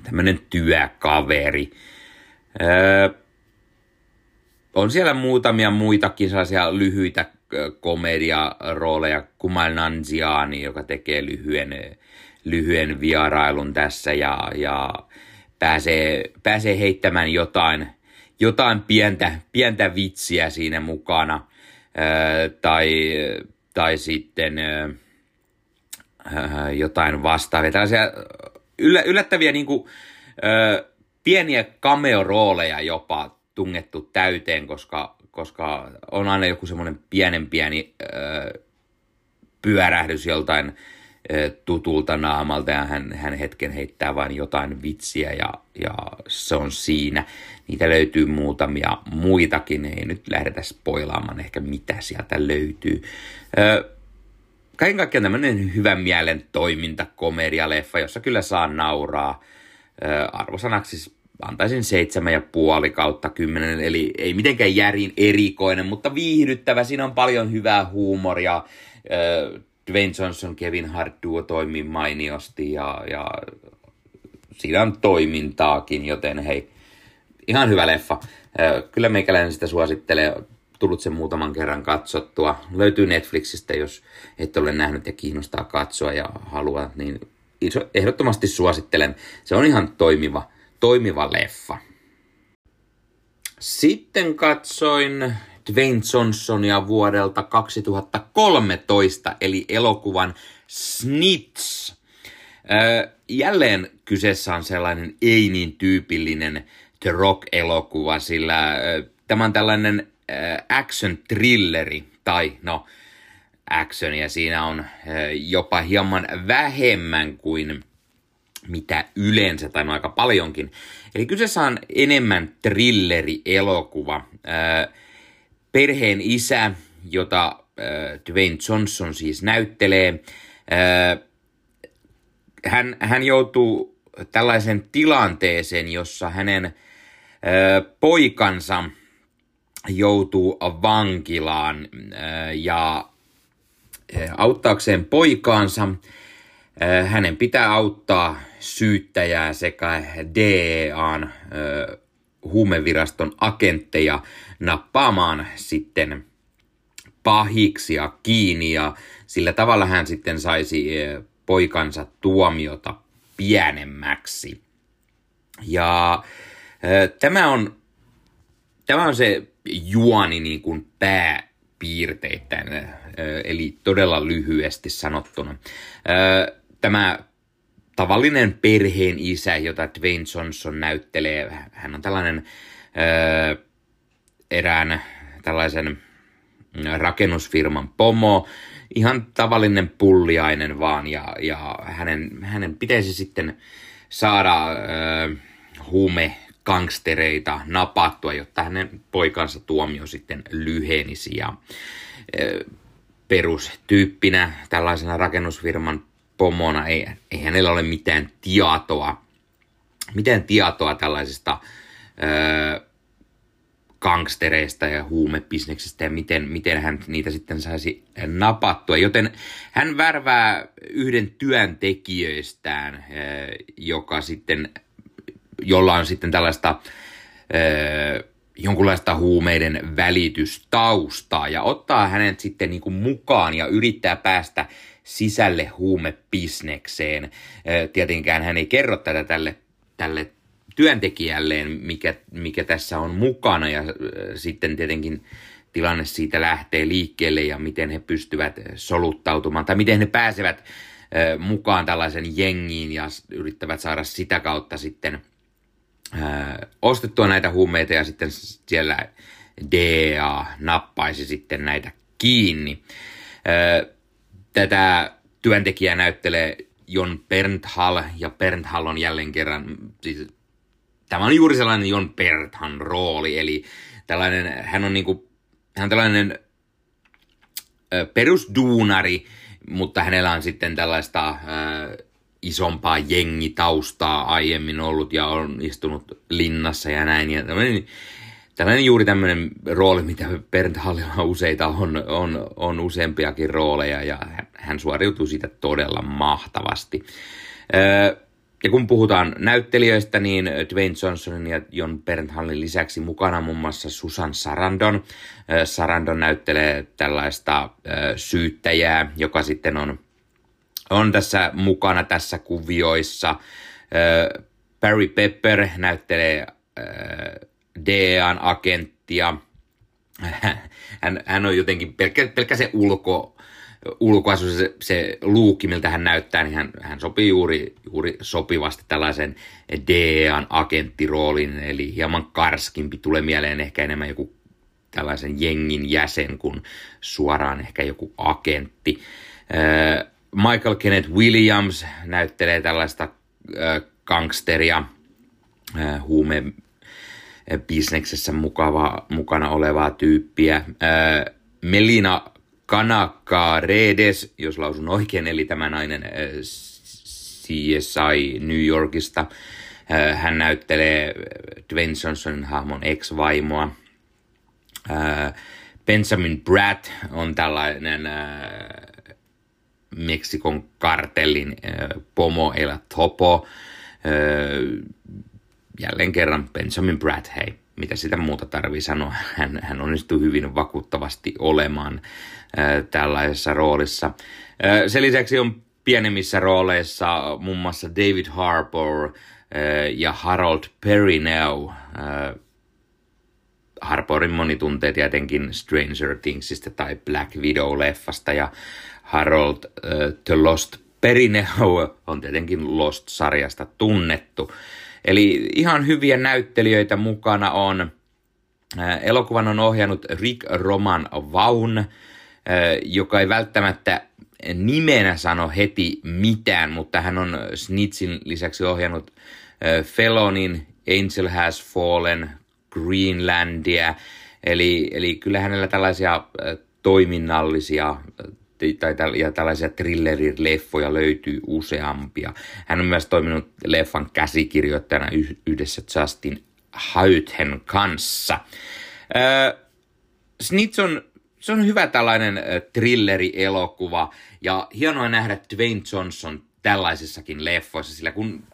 tämmöinen työkaveri. On siellä muutamia muitakin sellaisia lyhyitä komediarooleja. Kumail Nanjiani, joka tekee lyhyen, lyhyen vierailun tässä ja, ja pääsee, pääsee heittämään jotain – jotain pientä, pientä vitsiä siinä mukana, tai, tai sitten jotain vastaavia. Tällaisia yllä, yllättäviä niin kuin, pieniä cameo-rooleja jopa tungettu täyteen, koska, koska on aina joku semmoinen pienen pieni pyörähdys joltain tutulta naamalta ja hän, hän hetken heittää vain jotain vitsiä ja, ja se on siinä. Niitä löytyy muutamia muitakin, ei nyt lähdetä spoilaamaan ehkä mitä sieltä löytyy. Ö, kaiken kaikkiaan tämmöinen hyvän mielen toiminta, komedialeffa, jossa kyllä saa nauraa. Ö, arvosanaksi siis antaisin seitsemän ja puoli kautta kymmenen, eli ei mitenkään järin erikoinen, mutta viihdyttävä. Siinä on paljon hyvää huumoria. Ö, Dwayne Johnson, Kevin Hart duo toimii mainiosti ja, ja siinä on toimintaakin, joten hei, ihan hyvä leffa. Kyllä meikäläinen sitä suosittelee, tullut sen muutaman kerran katsottua. Löytyy Netflixistä, jos et ole nähnyt ja kiinnostaa katsoa ja haluaa, niin ehdottomasti suosittelen. Se on ihan toimiva, toimiva leffa. Sitten katsoin Dwayne Johnsonia vuodelta 2013, eli elokuvan Snitch. jälleen kyseessä on sellainen ei niin tyypillinen The Rock-elokuva, sillä tämä on tällainen action-trilleri, tai no, actionia siinä on jopa hieman vähemmän kuin mitä yleensä, tai no aika paljonkin. Eli kyseessä on enemmän trilleri-elokuva perheen isä, jota Dwayne Johnson siis näyttelee, hän, hän joutuu tällaisen tilanteeseen, jossa hänen poikansa joutuu vankilaan ja auttaakseen poikaansa hänen pitää auttaa syyttäjää sekä DEAn huumeviraston agentteja nappaamaan sitten pahiksia kiinni ja sillä tavalla hän sitten saisi poikansa tuomiota pienemmäksi. Ja äh, tämä on, tämä on se juoni niin kuin pääpiirteittäin, eli todella lyhyesti sanottuna. Tämä tavallinen perheen isä, jota Dwayne Johnson näyttelee. Hän on tällainen erään tällaisen rakennusfirman pomo, ihan tavallinen pulliainen vaan, ja, ja hänen, hänen pitäisi sitten saada öö, huume gangstereita napattua, jotta hänen poikansa tuomio sitten lyhenisi. Ja, ö, perustyyppinä tällaisena rakennusfirman pomona, ei, ei hänellä ole mitään tietoa, mitään tietoa tällaisesta ö, gangstereista ja huumebisneksestä ja miten, miten hän niitä sitten saisi napattua. Joten hän värvää yhden työntekijöistään, äh, joka sitten, jolla on sitten tällaista jonkunlaista huumeiden välitystaustaa ja ottaa hänet sitten niin kuin mukaan ja yrittää päästä sisälle huumebisnekseen. Tietenkään hän ei kerro tätä tälle, tälle työntekijälleen, mikä, mikä tässä on mukana ja sitten tietenkin tilanne siitä lähtee liikkeelle ja miten he pystyvät soluttautumaan tai miten he pääsevät mukaan tällaisen jengiin ja yrittävät saada sitä kautta sitten ostettua näitä huumeita ja sitten siellä DA nappaisi sitten näitä kiinni. Tätä työntekijää näyttelee Jon Bernthal, ja Bernthal on jälleen kerran, siis tämä on juuri sellainen Jon Bernthan rooli, eli tällainen, hän on niinku, hän on tällainen perusduunari, mutta hänellä on sitten tällaista isompaa jengitaustaa aiemmin ollut ja on istunut linnassa ja näin. Ja tämmöinen, tällainen juuri tämmöinen rooli, mitä Bernd Hallilla useita on, on, on useampiakin rooleja ja hän suoriutuu siitä todella mahtavasti. Ja kun puhutaan näyttelijöistä, niin Dwayne Johnsonin ja John Bernthallin lisäksi mukana muun muassa Susan Sarandon. Sarandon näyttelee tällaista syyttäjää, joka sitten on, on tässä mukana tässä kuvioissa. Barry Pepper näyttelee DEAn agenttia. Hän, hän on jotenkin pelkkä, pelkkä se ulko, ulkoasu, se, se luukki, miltä hän näyttää, niin hän, hän sopii juuri, juuri sopivasti tällaisen DEAn agenttiroolin, eli hieman karskimpi. Tulee mieleen ehkä enemmän joku tällaisen jengin jäsen kuin suoraan ehkä joku agentti. Michael Kenneth Williams näyttelee tällaista gangsteria, huume bisneksessä mukava, mukana olevaa tyyppiä. Melina Kanaka Redes, jos lausun oikein, eli tämä nainen CSI New Yorkista. Hän näyttelee Dwayne Johnsonin hahmon ex-vaimoa. Benjamin Bratt on tällainen Meksikon kartellin pomo Ela Topo jälleen kerran Benjamin Bratt, hei, mitä sitä muuta tarvii sanoa. <laughs> Hän, hän onnistui hyvin vakuuttavasti olemaan tällaisessa roolissa. Sen lisäksi on pienemmissä rooleissa muun mm. muassa David Harbour ja Harold Perrineau. Ää, Harborin moni tuntee tietenkin Stranger Thingsista tai Black Widow-leffasta ja Harold äh, The Lost Perineau on tietenkin Lost-sarjasta tunnettu. Eli ihan hyviä näyttelijöitä mukana on. Elokuvan on ohjannut Rick Roman Vaun, joka ei välttämättä nimenä sano heti mitään, mutta hän on Snitsin lisäksi ohjannut Felonin, Angel Has Fallen, Greenlandia, eli, eli kyllä hänellä tällaisia toiminnallisia tai, ja tällaisia thrillerileffoja löytyy useampia. Hän on myös toiminut leffan käsikirjoittajana yhdessä Justin Haythen kanssa. Äh, Snitch on, se on hyvä tällainen thrilleri-elokuva ja hienoa nähdä Dwayne Johnson tällaisissakin leffoissa, sillä kun,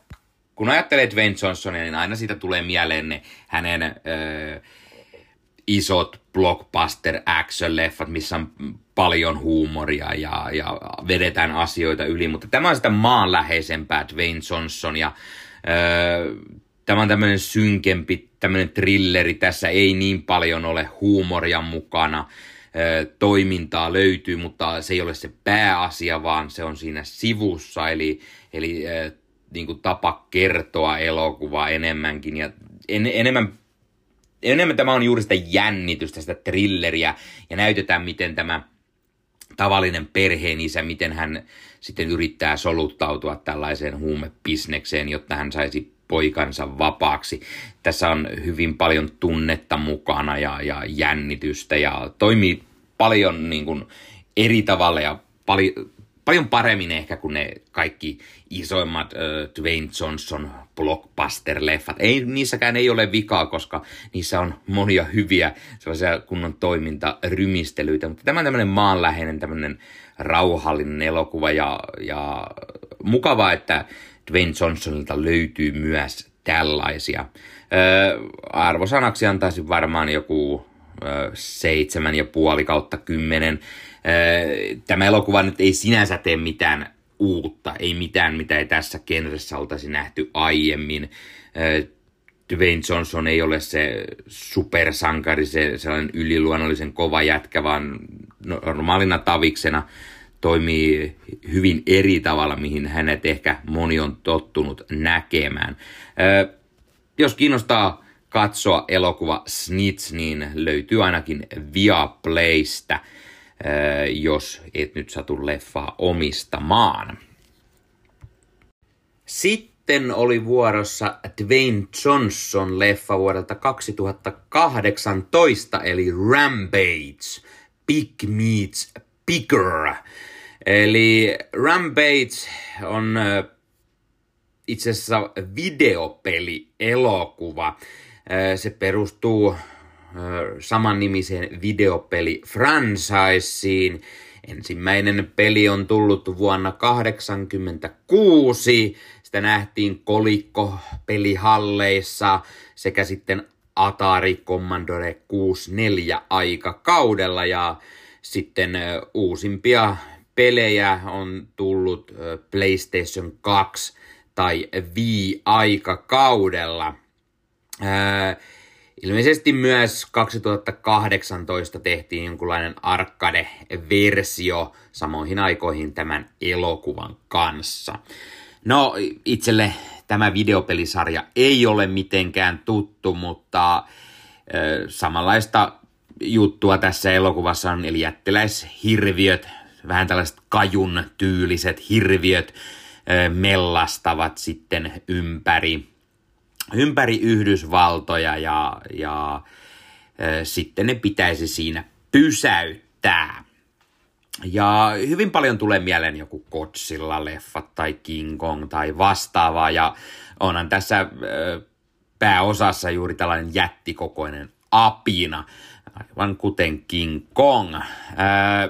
kun ajattelee Dwayne Johnsonia, niin aina siitä tulee mieleen ne hänen äh, isot blockbuster action-leffat, missä on paljon huumoria ja, ja vedetään asioita yli, mutta tämä on sitä maanläheisempää Dwayne Johnson ja öö, tämä on tämmöinen synkempi, tämmöinen trilleri, tässä ei niin paljon ole huumoria mukana, öö, toimintaa löytyy, mutta se ei ole se pääasia, vaan se on siinä sivussa, eli, eli öö, niin kuin tapa kertoa elokuvaa enemmänkin. Ja en, enemmän enemmän tämä on juuri sitä jännitystä, sitä trilleriä, ja näytetään, miten tämä tavallinen perheen isä, miten hän sitten yrittää soluttautua tällaiseen huumebisnekseen, jotta hän saisi poikansa vapaaksi. Tässä on hyvin paljon tunnetta mukana ja, ja jännitystä ja toimii paljon niin kuin, eri tavalla ja pali, paljon paremmin ehkä kuin ne kaikki isoimmat äh, Dwayne Johnson blockbuster-leffat. Ei, niissäkään ei ole vikaa, koska niissä on monia hyviä sellaisia kunnon toimintarymistelyitä, mutta tämä on tämmöinen maanläheinen, tämmöinen rauhallinen elokuva ja, ja mukava, että Dwayne Johnsonilta löytyy myös tällaisia. Öö, arvosanaksi antaisin varmaan joku seitsemän ja puoli kautta kymmenen. Tämä elokuva nyt ei sinänsä tee mitään uutta, ei mitään, mitä ei tässä genressä oltaisi nähty aiemmin. Dwayne Johnson ei ole se supersankari, se sellainen yliluonnollisen kova jätkä, vaan normaalina taviksena toimii hyvin eri tavalla, mihin hänet ehkä moni on tottunut näkemään. Jos kiinnostaa katsoa elokuva Snitch, niin löytyy ainakin Viaplaystä, jos et nyt satu leffaa omistamaan. Sitten oli vuorossa Dwayne Johnson leffa vuodelta 2018, eli Rampage, Big Meets Bigger. Eli Rampage on itse asiassa videopeli, elokuva. Se perustuu samannimiseen videopeli franchiseen. Ensimmäinen peli on tullut vuonna 1986. Sitä nähtiin kolikko pelihalleissa sekä sitten Atari Commodore 64 aikakaudella ja sitten uusimpia pelejä on tullut PlayStation 2 tai Wii-aikakaudella. Ilmeisesti myös 2018 tehtiin jonkunlainen arcade-versio samoihin aikoihin tämän elokuvan kanssa. No, itselle tämä videopelisarja ei ole mitenkään tuttu, mutta samanlaista juttua tässä elokuvassa on, eli jättiläishirviöt, vähän tällaiset kajun tyyliset hirviöt mellastavat sitten ympäri, ympäri Yhdysvaltoja ja, ja sitten ne pitäisi siinä pysäyttää. Ja hyvin paljon tulee mieleen joku Godzilla-leffat tai King Kong tai vastaavaa ja onhan tässä pääosassa juuri tällainen jättikokoinen apina, aivan kuten King Kong. Ää,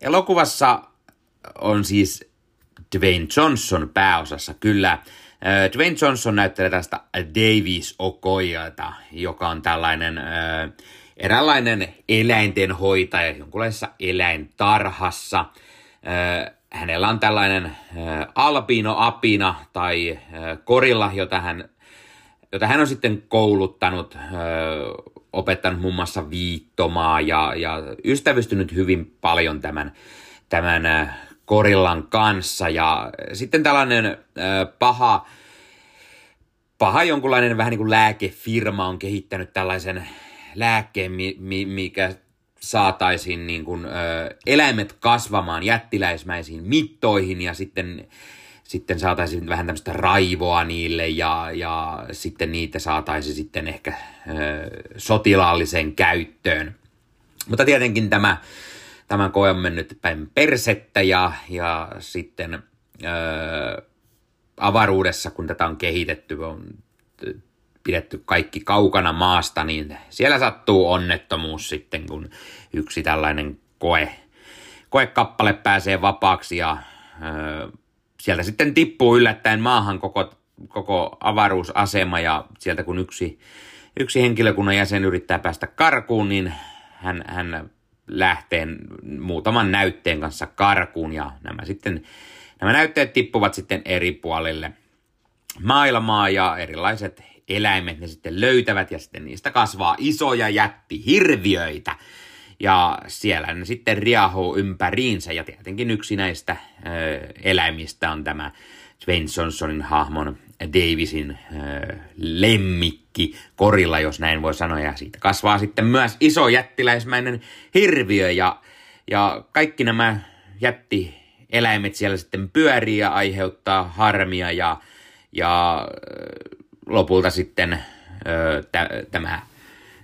elokuvassa on siis Dwayne Johnson pääosassa. Kyllä, Dwayne Johnson näyttelee tästä Davis Okoyata, joka on tällainen äh, eräänlainen eläintenhoitaja jonkunlaisessa eläintarhassa. Äh, hänellä on tällainen äh, albino-apina tai äh, korilla, jota hän, jota hän on sitten kouluttanut, äh, opettanut muun muassa viittomaa ja, ja ystävystynyt hyvin paljon tämän, tämän äh, korillan kanssa. Ja sitten tällainen äh, paha, paha jonkunlainen vähän niin kuin lääkefirma on kehittänyt tällaisen lääkkeen, mi, mi, mikä saataisiin niin kuin, ö, eläimet kasvamaan jättiläismäisiin mittoihin ja sitten, sitten saataisiin vähän tämmöistä raivoa niille ja, ja sitten niitä saataisiin sitten ehkä ö, sotilaalliseen käyttöön. Mutta tietenkin tämä, tämä koe on mennyt päin persettä ja, ja sitten ö, avaruudessa, kun tätä on kehitetty, on pidetty kaikki kaukana maasta, niin siellä sattuu onnettomuus sitten, kun yksi tällainen koe, koekappale pääsee vapaaksi ja ö, sieltä sitten tippuu yllättäen maahan koko, koko avaruusasema ja sieltä kun yksi, yksi henkilökunnan jäsen yrittää päästä karkuun, niin hän, hän lähtee muutaman näytteen kanssa karkuun ja nämä sitten nämä näytteet tippuvat sitten eri puolille maailmaa ja erilaiset eläimet ne sitten löytävät ja sitten niistä kasvaa isoja jättihirviöitä. Ja siellä ne sitten riahuu ympäriinsä ja tietenkin yksi näistä ö, eläimistä on tämä Dwayne Johnsonin hahmon Davisin ö, lemmikki korilla, jos näin voi sanoa. Ja siitä kasvaa sitten myös iso jättiläismäinen hirviö ja, ja kaikki nämä jättieläimet siellä sitten pyörii ja aiheuttaa harmia ja, ja lopulta sitten ö, tä, tämä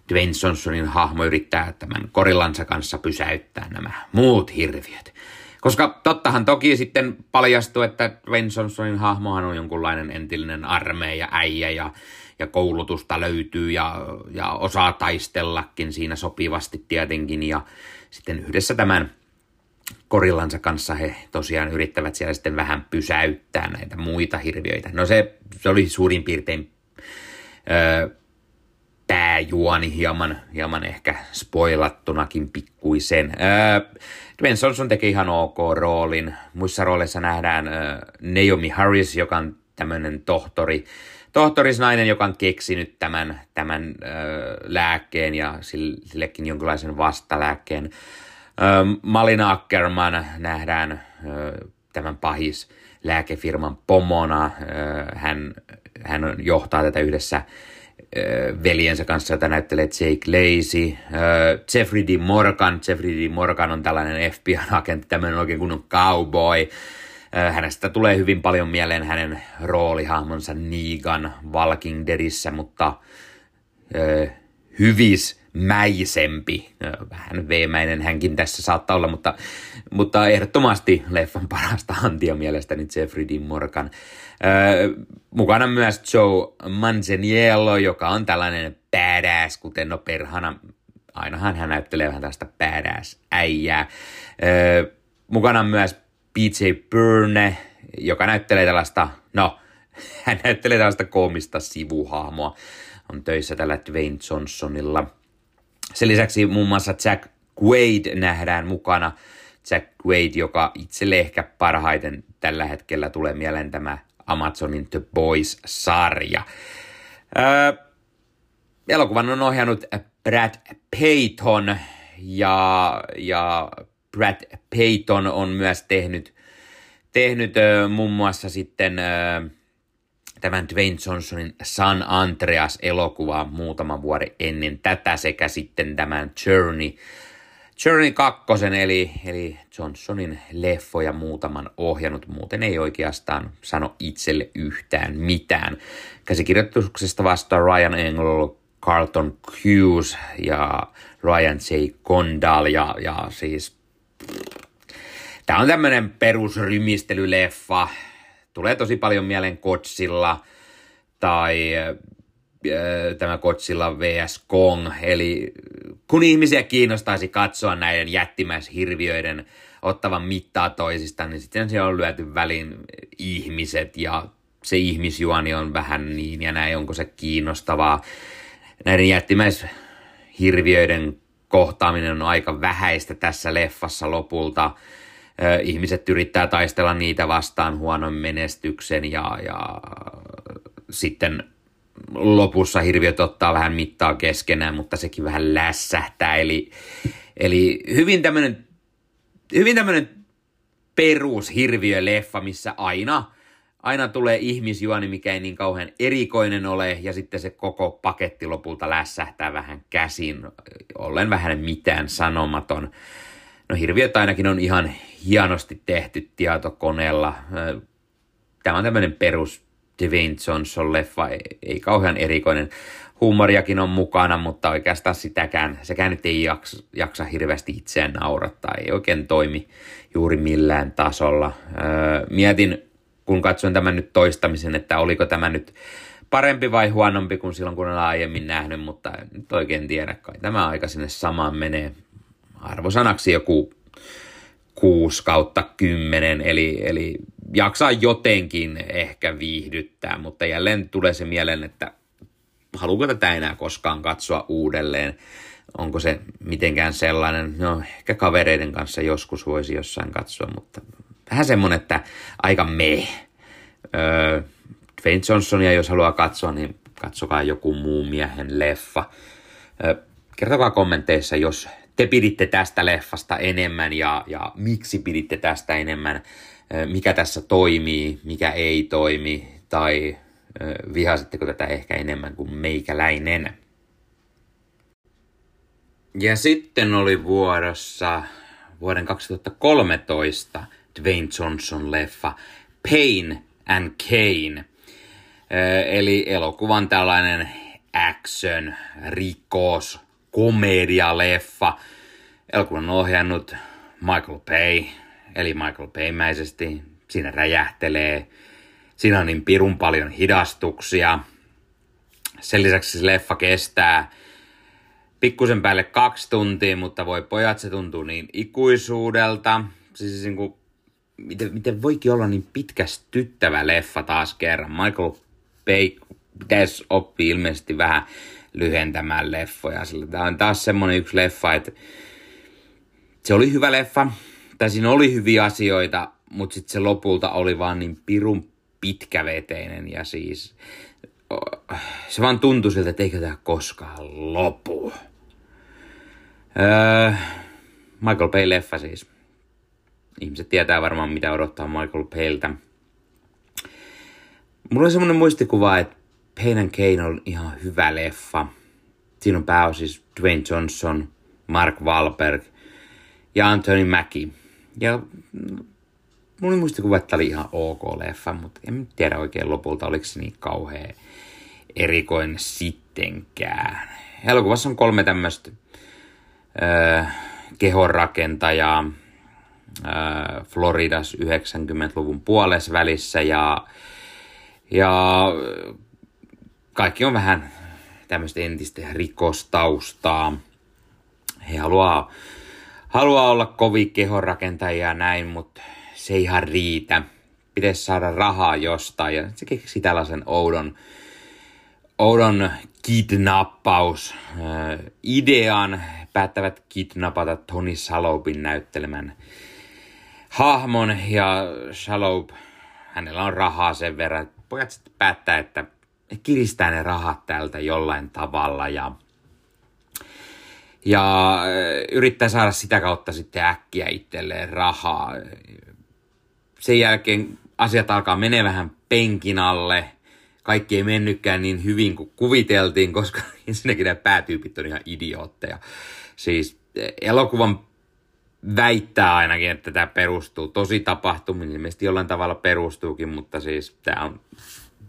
Dwayne Johnsonin hahmo yrittää tämän korillansa kanssa pysäyttää nämä muut hirviöt. Koska tottahan toki sitten paljastui, että Dwayne Johnsonin hahmohan on jonkunlainen entillinen armeija, äijä ja, ja koulutusta löytyy ja, ja osaa taistellakin siinä sopivasti tietenkin. Ja sitten yhdessä tämän korillansa kanssa he tosiaan yrittävät siellä sitten vähän pysäyttää näitä muita hirviöitä. No se, se oli suurin piirtein öö, pääjuoni hieman, hieman ehkä spoilattunakin pikkuisen. Öö, Dwayne Johnson teki ihan ok roolin. Muissa rooleissa nähdään öö, Naomi Harris, joka on tämmöinen tohtori, tohtorisnainen, joka on keksinyt tämän, tämän öö, lääkkeen ja sillekin jonkinlaisen vastalääkkeen. Öö, Malina Ackerman nähdään öö, tämän pahis lääkefirman pomona. Öö, hän, hän johtaa tätä yhdessä veljensä kanssa, jota näyttelee Jake Lacey. Jeffrey D. Morgan. Jeffrey D. Morgan on tällainen <laughs> FBI-agentti, tämmöinen oikein kunnon cowboy. Hänestä tulee hyvin paljon mieleen hänen roolihahmonsa Negan Walking Deadissä, mutta hyvis mäisempi. Vähän veemäinen hänkin tässä saattaa olla, mutta, mutta ehdottomasti leffan <laughs> parasta antia mielestäni Jeffrey D. Morgan. Öö, mukana myös Joe Manganiello, joka on tällainen badass, kuten no perhana. Ainahan hän näyttelee vähän tästä badass äijää. Öö, mukana myös PJ Byrne, joka näyttelee tällaista, no, <laughs> hän näyttelee tällaista koomista sivuhahmoa. On töissä tällä Dwayne Johnsonilla. Sen lisäksi muun muassa Jack Quaid nähdään mukana. Jack Quaid, joka itselle ehkä parhaiten tällä hetkellä tulee mieleen tämä Amazonin The Boys-sarja. Öö, elokuvan on ohjannut Brad Payton ja, ja Brad Payton on myös tehnyt, tehnyt ö, muun muassa sitten ö, tämän Dwayne Johnsonin San Andreas-elokuvaa muutama vuoden ennen tätä sekä sitten tämän Journey Journey 2, eli, eli Johnsonin leffoja muutaman ohjannut, muuten ei oikeastaan sano itselle yhtään mitään. Käsikirjoituksesta vastaa Ryan Engel, Carlton Hughes ja Ryan J. Condal ja, ja siis Tämä on tämmöinen perusrymistelyleffa. Tulee tosi paljon mieleen Kotsilla tai tämä Godzilla vs. Kong, eli kun ihmisiä kiinnostaisi katsoa näiden jättimäishirviöiden ottavan mittaa toisista, niin sitten siellä on lyöty väliin ihmiset ja se ihmisjuoni on vähän niin ja näin, onko se kiinnostavaa. Näiden jättimäishirviöiden kohtaaminen on aika vähäistä tässä leffassa lopulta. Ihmiset yrittää taistella niitä vastaan huonon menestyksen ja, ja sitten lopussa hirviöt ottaa vähän mittaa keskenään, mutta sekin vähän lässähtää. Eli, eli hyvin tämmöinen hyvin tämmöinen perushirviöleffa, missä aina, aina tulee ihmisjuoni, mikä ei niin kauhean erikoinen ole, ja sitten se koko paketti lopulta lässähtää vähän käsin, ollen vähän mitään sanomaton. No hirviöt ainakin on ihan hienosti tehty tietokoneella. Tämä on tämmöinen perus Dwayne Johnson leffa, ei, kauhean erikoinen. Huumoriakin on mukana, mutta oikeastaan sitäkään, sekään nyt ei jaksa, jaksa hirveästi itseään naurattaa, ei oikein toimi juuri millään tasolla. Öö, mietin, kun katsoin tämän nyt toistamisen, että oliko tämä nyt parempi vai huonompi kuin silloin, kun olen aiemmin nähnyt, mutta nyt oikein tiedä kai. Tämä aika sinne samaan menee arvosanaksi joku 6 kautta 10, eli, eli jaksaa jotenkin ehkä viihdyttää, mutta jälleen tulee se mieleen, että haluuko tätä enää koskaan katsoa uudelleen. Onko se mitenkään sellainen, no ehkä kavereiden kanssa joskus voisi jossain katsoa, mutta vähän semmonen, että aika me. Öö, Dwayne Johnsonia, jos haluaa katsoa, niin katsokaa joku muu miehen leffa. Öö, kertokaa kommenteissa, jos te piditte tästä leffasta enemmän ja, ja miksi piditte tästä enemmän mikä tässä toimii, mikä ei toimi, tai vihasitteko tätä ehkä enemmän kuin meikäläinen. Ja sitten oli vuorossa vuoden 2013 Dwayne Johnson-leffa Pain and Kane. Eli elokuvan tällainen action, rikos, komedia-leffa. Elokuvan ohjannut Michael Bay, eli Michael Paymäisesti. Siinä räjähtelee. Siinä on niin pirun paljon hidastuksia. Sen lisäksi se leffa kestää pikkusen päälle kaksi tuntia, mutta voi pojat, se tuntuu niin ikuisuudelta. Siis niin kuin, miten, miten voikin olla niin pitkästyttävä leffa taas kerran. Michael Bay pitäisi oppia ilmeisesti vähän lyhentämään leffoja. Tämä on taas semmonen yksi leffa, että se oli hyvä leffa, tai siinä oli hyviä asioita, mutta sitten se lopulta oli vaan niin pirun pitkäveteinen ja siis se vaan tuntui siltä, että eikö tämä koskaan lopu. Öö, Michael Bay-leffa siis. Ihmiset tietää varmaan, mitä odottaa Michael Payltä. Mulla on semmoinen muistikuva, että Pain and Kane on ihan hyvä leffa. Siinä on pääosissa Dwayne Johnson, Mark Wahlberg ja Anthony Mackie. Ja oli muistikuva, että oli ihan ok leffa, mutta en tiedä oikein lopulta, oliko se niin kauhean erikoinen sittenkään. Elokuvassa on kolme tämmöistä äh, kehonrakentajaa äh, Floridas 90-luvun puolessa välissä ja, ja kaikki on vähän tämmöistä entistä rikostaustaa. He haluaa, haluaa olla kovin kehonrakentajia näin, mutta se ei ihan riitä. Pitäisi saada rahaa jostain ja se keksi tällaisen oudon, oudon kidnappaus äh, idean. Päättävät kidnapata Tony Salopin näyttelemän hahmon ja Shalop, hänellä on rahaa sen verran, pojat sitten päättää, että kiristää ne rahat täältä jollain tavalla ja, ja äh, yrittää saada sitä kautta sitten äkkiä itselleen rahaa. Sen jälkeen asiat alkaa menee vähän penkin alle. Kaikki ei mennytkään niin hyvin kuin kuviteltiin, koska <laughs> ensinnäkin nämä päätyypit on ihan idiootteja. Siis elokuvan väittää ainakin, että tämä perustuu tosi tapahtumiin. Ilmeisesti jollain tavalla perustuukin, mutta siis tämä on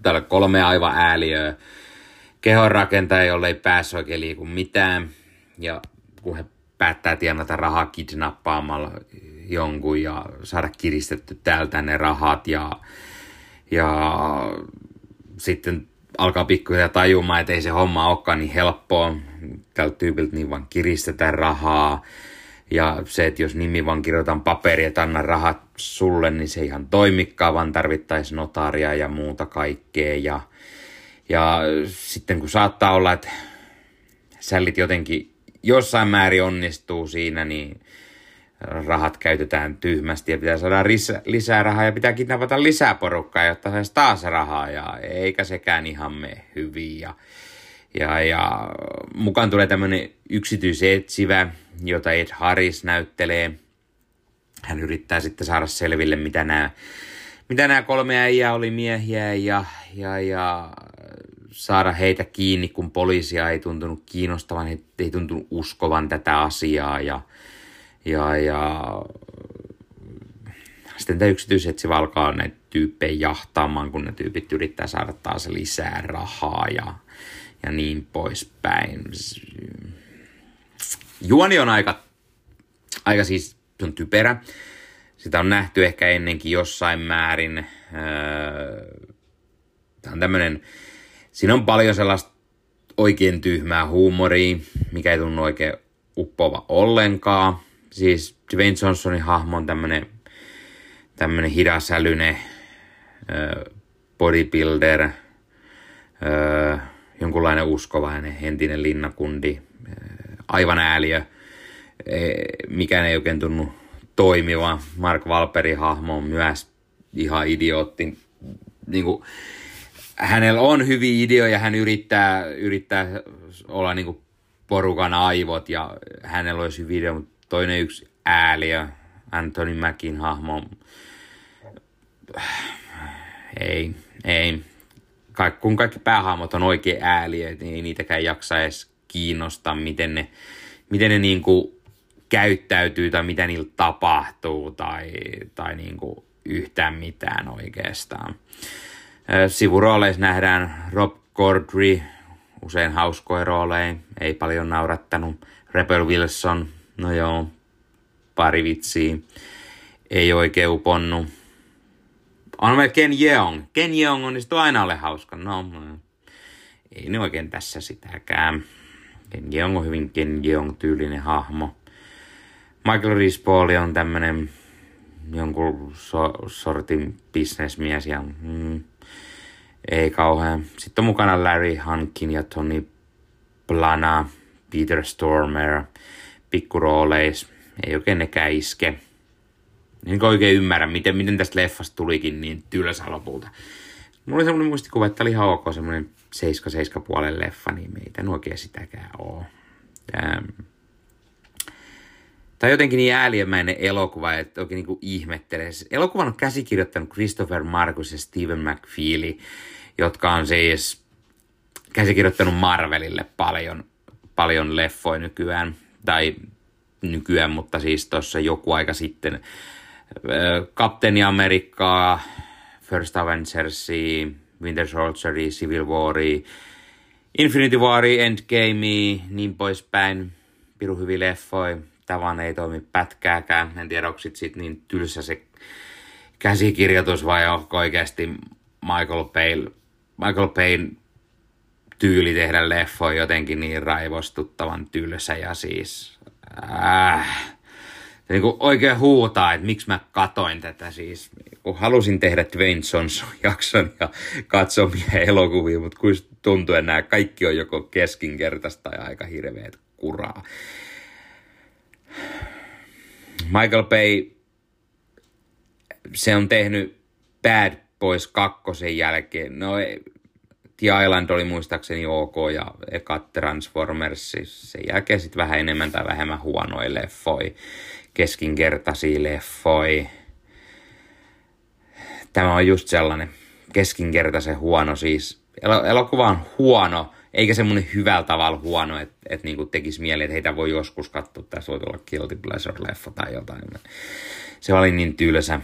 täällä kolme aivan ääliöä. Kehonrakentaja, jolle ei päässyt oikein liiku mitään. Ja kun he päättää tienata rahaa kidnappaamalla jonkun ja saada kiristetty täältä ne rahat ja, ja sitten alkaa pikkuhiljaa tajumaan, että ei se homma olekaan niin helppoa. Tältä tyypiltä niin vaan kiristetään rahaa. Ja se, että jos nimi vaan kirjoitan paperi, että anna rahat sulle, niin se ei ihan toimikaan, vaan tarvittaisiin notaaria ja muuta kaikkea. Ja, ja sitten kun saattaa olla, että sällit jotenkin jossain määrin onnistuu siinä, niin rahat käytetään tyhmästi ja pitää saada lisää, lisää rahaa ja pitää kidnapata lisää porukkaa, jotta saisi taas rahaa ja eikä sekään ihan mene hyvin. Ja, ja, ja mukaan tulee tämmöinen yksityisetsivä, jota Ed Harris näyttelee. Hän yrittää sitten saada selville, mitä nämä, mitä nämä kolme äijää oli miehiä ja, ja, ja saada heitä kiinni, kun poliisia ei tuntunut kiinnostavan, he ei tuntunut uskovan tätä asiaa ja, ja, ja sitten tämä yksityisetsivä alkaa näitä tyyppejä jahtaamaan, kun ne tyypit yrittää saada taas lisää rahaa ja, ja niin poispäin. Juoni on aika, aika siis on typerä. Sitä on nähty ehkä ennenkin jossain määrin. Öö, Tämä on tämmöinen, siinä on paljon sellaista oikein tyhmää huumoria, mikä ei tunnu oikein uppova ollenkaan. Siis Dwayne Johnsonin hahmo on tämmöinen, tämmöinen hidasälyne öö, bodybuilder, öö, jonkunlainen uskovainen entinen linnakundi, aivan ääliö, e, mikään ei oikein tunnu toimiva. Mark Valperin hahmo on myös ihan idiootti. Niin kuin, hänellä on hyviä ideoja, hän yrittää, yrittää olla niin kuin porukan aivot ja hänellä olisi hyviä ideoja, mutta toinen yksi ääliö, Anthony Mackin hahmo, ei, ei. Kun kaikki päähahmot on oikein ääliö, niin ei niitäkään jaksa edes kiinnostaa, miten ne, miten ne niin kuin käyttäytyy tai mitä niillä tapahtuu tai, tai niin kuin yhtään mitään oikeastaan. Sivurooleissa nähdään Rob Corddry, usein hauskoja rooleja, ei paljon naurattanut. Rebel Wilson, no joo, pari vitsiä. ei oikein uponnu. On meillä Ken Jeong. Ken Jeong on niin aina ole hauska. No, ei ne oikein tässä sitäkään. Ken Jeong on hyvin Ken Jeong tyylinen hahmo. Michael Rispoli on tämmönen jonkun so, sortin bisnesmies ja mm, ei kauhean. Sitten on mukana Larry Hankin ja Tony Plana, Peter Stormer, pikkurooleis. Ei oikein nekään iske. En oikein ymmärrä, miten, miten tästä leffasta tulikin niin tylsä lopulta. Mulla oli semmoinen muistikuva, että oli ihan ok semmoinen 7-7 puolen leffa, niin meitä ei oikein sitäkään ole. Ähm. Tai jotenkin niin ääliömäinen elokuva, että oikein niin ihmettelee. Elokuvan on käsikirjoittanut Christopher Marcus ja Steven McFeely, jotka on siis käsikirjoittanut Marvelille paljon, paljon leffoja nykyään. Tai nykyään, mutta siis tuossa joku aika sitten. Kapteeni Amerikkaa, First Avengersi, Winter Soldier, Civil War, Infinity War, Endgame, niin poispäin. Piru hyviä leffoja. Tavan ei toimi pätkääkään. En tiedä, onko sit niin tylsä se käsikirjoitus vai onko oikeasti Michael Payne, Michael Payne tyyli tehdä leffoja jotenkin niin raivostuttavan tylsä ja siis... Äh, niin kuin oikein huutaa, että miksi mä katoin tätä siis. Kun halusin tehdä Dwayne Johnson jakson ja katsomia elokuvia, mutta kun tuntuu, että nämä kaikki on joko keskinkertaista tai aika hirveät kuraa. Michael Bay, se on tehnyt Bad Boys kakkosen jälkeen. No, The Island oli muistaakseni ok ja eka Transformers, sen jälkeen sitten vähän enemmän tai vähemmän huonoja leffoja keskinkertaisia leffoi. Tämä on just sellainen keskinkertaisen huono siis. El- elokuva on huono, eikä semmoinen hyvällä tavalla huono, että et niinku tekisi mieli, että heitä voi joskus katsoa, tässä voi olla Guilty Pleasure-leffa tai jotain. Se oli niin tylsä.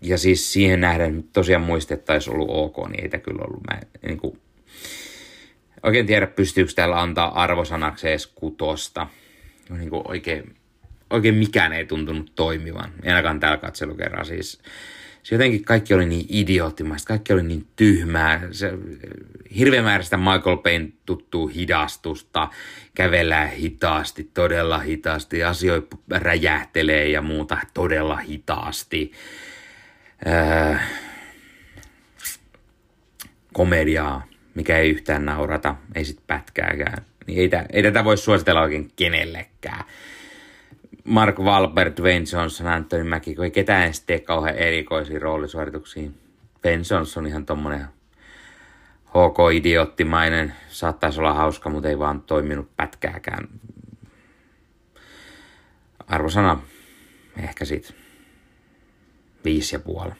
Ja siis siihen nähden tosiaan muistettaisiin ollut ok, niin ei kyllä ollut. Mä niin kuin, oikein tiedä, pystyykö täällä antaa arvosanaksi edes kutosta. Niin kuin oikein oikein mikään ei tuntunut toimivan, ainakaan tällä katselukerralla. Siis, se jotenkin kaikki oli niin idioottimaista, kaikki oli niin tyhmää. Se, hirveän määrästä Michael Payne tuttuu hidastusta, kävellään hitaasti, todella hitaasti, asioita räjähtelee ja muuta todella hitaasti. Öö, komediaa, mikä ei yhtään naurata, ei sit pätkääkään. Niin ei, ei tätä voi suositella oikein kenellekään. Mark Wahlberg, Dwayne Johnson, Anthony Mackie, kun ei ketään edes tee kauhean erikoisia roolisuorituksia. Dwayne Johnson on ihan tommonen HK-idioottimainen, saattaisi olla hauska, mutta ei vaan toiminut pätkääkään. Arvosana ehkä sit viisi ja puoli.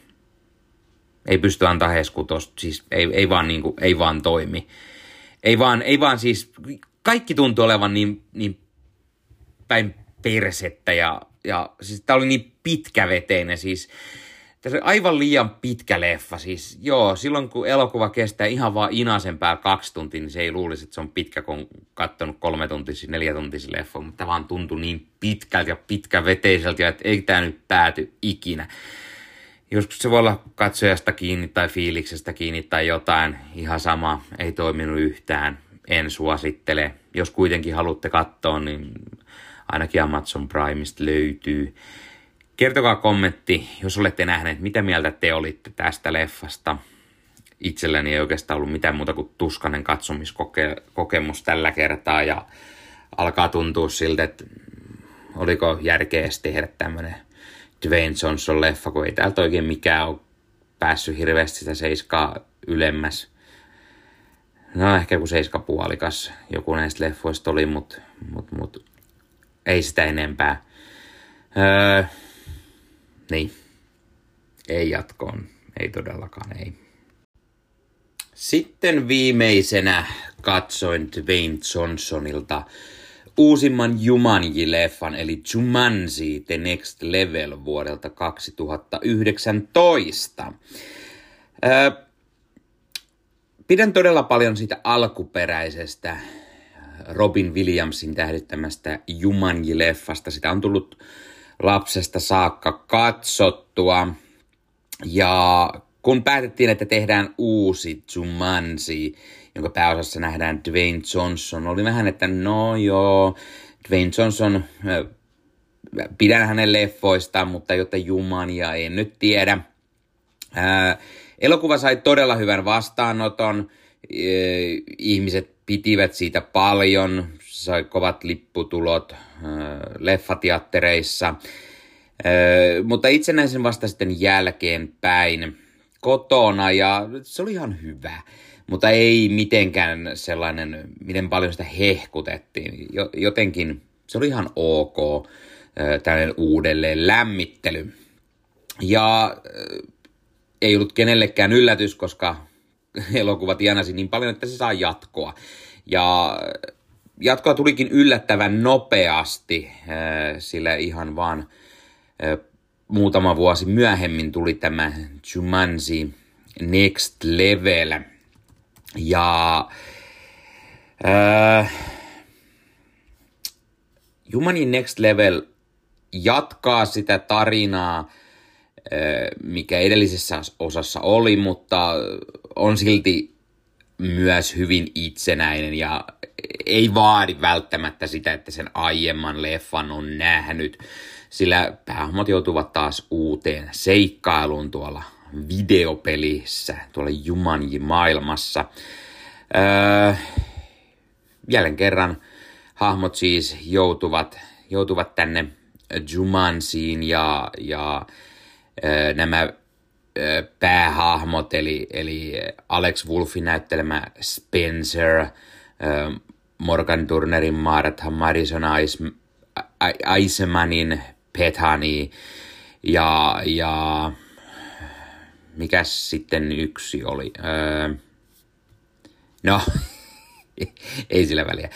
Ei pysty antaa heskutosta, siis ei, ei, vaan niinku, ei vaan toimi. Ei vaan, ei vaan siis, kaikki tuntuu olevan niin, niin päin persettä ja, ja siis tää oli niin pitkäveteinen siis. Tässä oli aivan liian pitkä leffa. Siis joo, silloin kun elokuva kestää ihan vaan inasen päällä kaksi tuntia, niin se ei luulisi, että se on pitkä, kun on katsonut kolme tuntia, neljä tuntia leffa, mutta vaan tuntui niin pitkältä ja pitkäveteiseltä, että ei tämä nyt pääty ikinä. Joskus se voi olla katsojasta kiinni tai fiiliksestä kiinni tai jotain, ihan sama, ei toiminut yhtään, en suosittele. Jos kuitenkin haluatte katsoa, niin ainakin Amazon Primeista löytyy. Kertokaa kommentti, jos olette nähneet, mitä mieltä te olitte tästä leffasta. Itselläni ei oikeastaan ollut mitään muuta kuin tuskanen katsomiskokemus tällä kertaa ja alkaa tuntua siltä, että oliko järkeä tehdä tämmöinen Dwayne Johnson leffa, kun ei täältä oikein mikään ole päässyt hirveästi sitä seiskaa ylemmäs. No ehkä joku seiska puolikas joku näistä leffoista oli, mutta mut, mut, ei sitä enempää. Öö, niin. Ei jatkoon. Ei todellakaan, ei. Sitten viimeisenä katsoin Dwayne Johnsonilta uusimman Jumanji-leffan, eli Jumanji The Next Level vuodelta 2019. Öö, pidän todella paljon siitä alkuperäisestä Robin Williamsin tähdittämästä Jumanji-leffasta. Sitä on tullut lapsesta saakka katsottua. Ja kun päätettiin, että tehdään uusi Jumanji, jonka pääosassa nähdään Dwayne Johnson, oli vähän, että no joo, Dwayne Johnson, pidän hänen leffoistaan, mutta jotta Jumania en nyt tiedä. Ää, elokuva sai todella hyvän vastaanoton, ihmiset pitivät siitä paljon, sai kovat lipputulot leffateattereissa, mutta itsenäisen vasta sitten jälkeenpäin kotona ja se oli ihan hyvä, mutta ei mitenkään sellainen, miten paljon sitä hehkutettiin. Jotenkin se oli ihan ok, tällainen uudelleen lämmittely. Ja ei ollut kenellekään yllätys, koska elokuva tienasi niin paljon, että se saa jatkoa. Ja jatkoa tulikin yllättävän nopeasti, sillä ihan vaan muutama vuosi myöhemmin tuli tämä Jumanji Next Level. Ja äh, Jumanji Next Level jatkaa sitä tarinaa, mikä edellisessä osassa oli, mutta on silti myös hyvin itsenäinen ja ei vaadi välttämättä sitä, että sen aiemman leffan on nähnyt, sillä päähahmot joutuvat taas uuteen seikkailuun tuolla videopelissä, tuolla Jumanji-maailmassa. Öö, jälleen kerran hahmot siis joutuvat, joutuvat tänne Jumansiin ja, ja öö, nämä päähahmot, eli, eli Alex Wolfin näyttelemä Spencer, Morgan Turnerin Martha, Madison Eisemanin Pethani ja, ja mikä sitten yksi oli? No, <laughs> ei sillä väliä.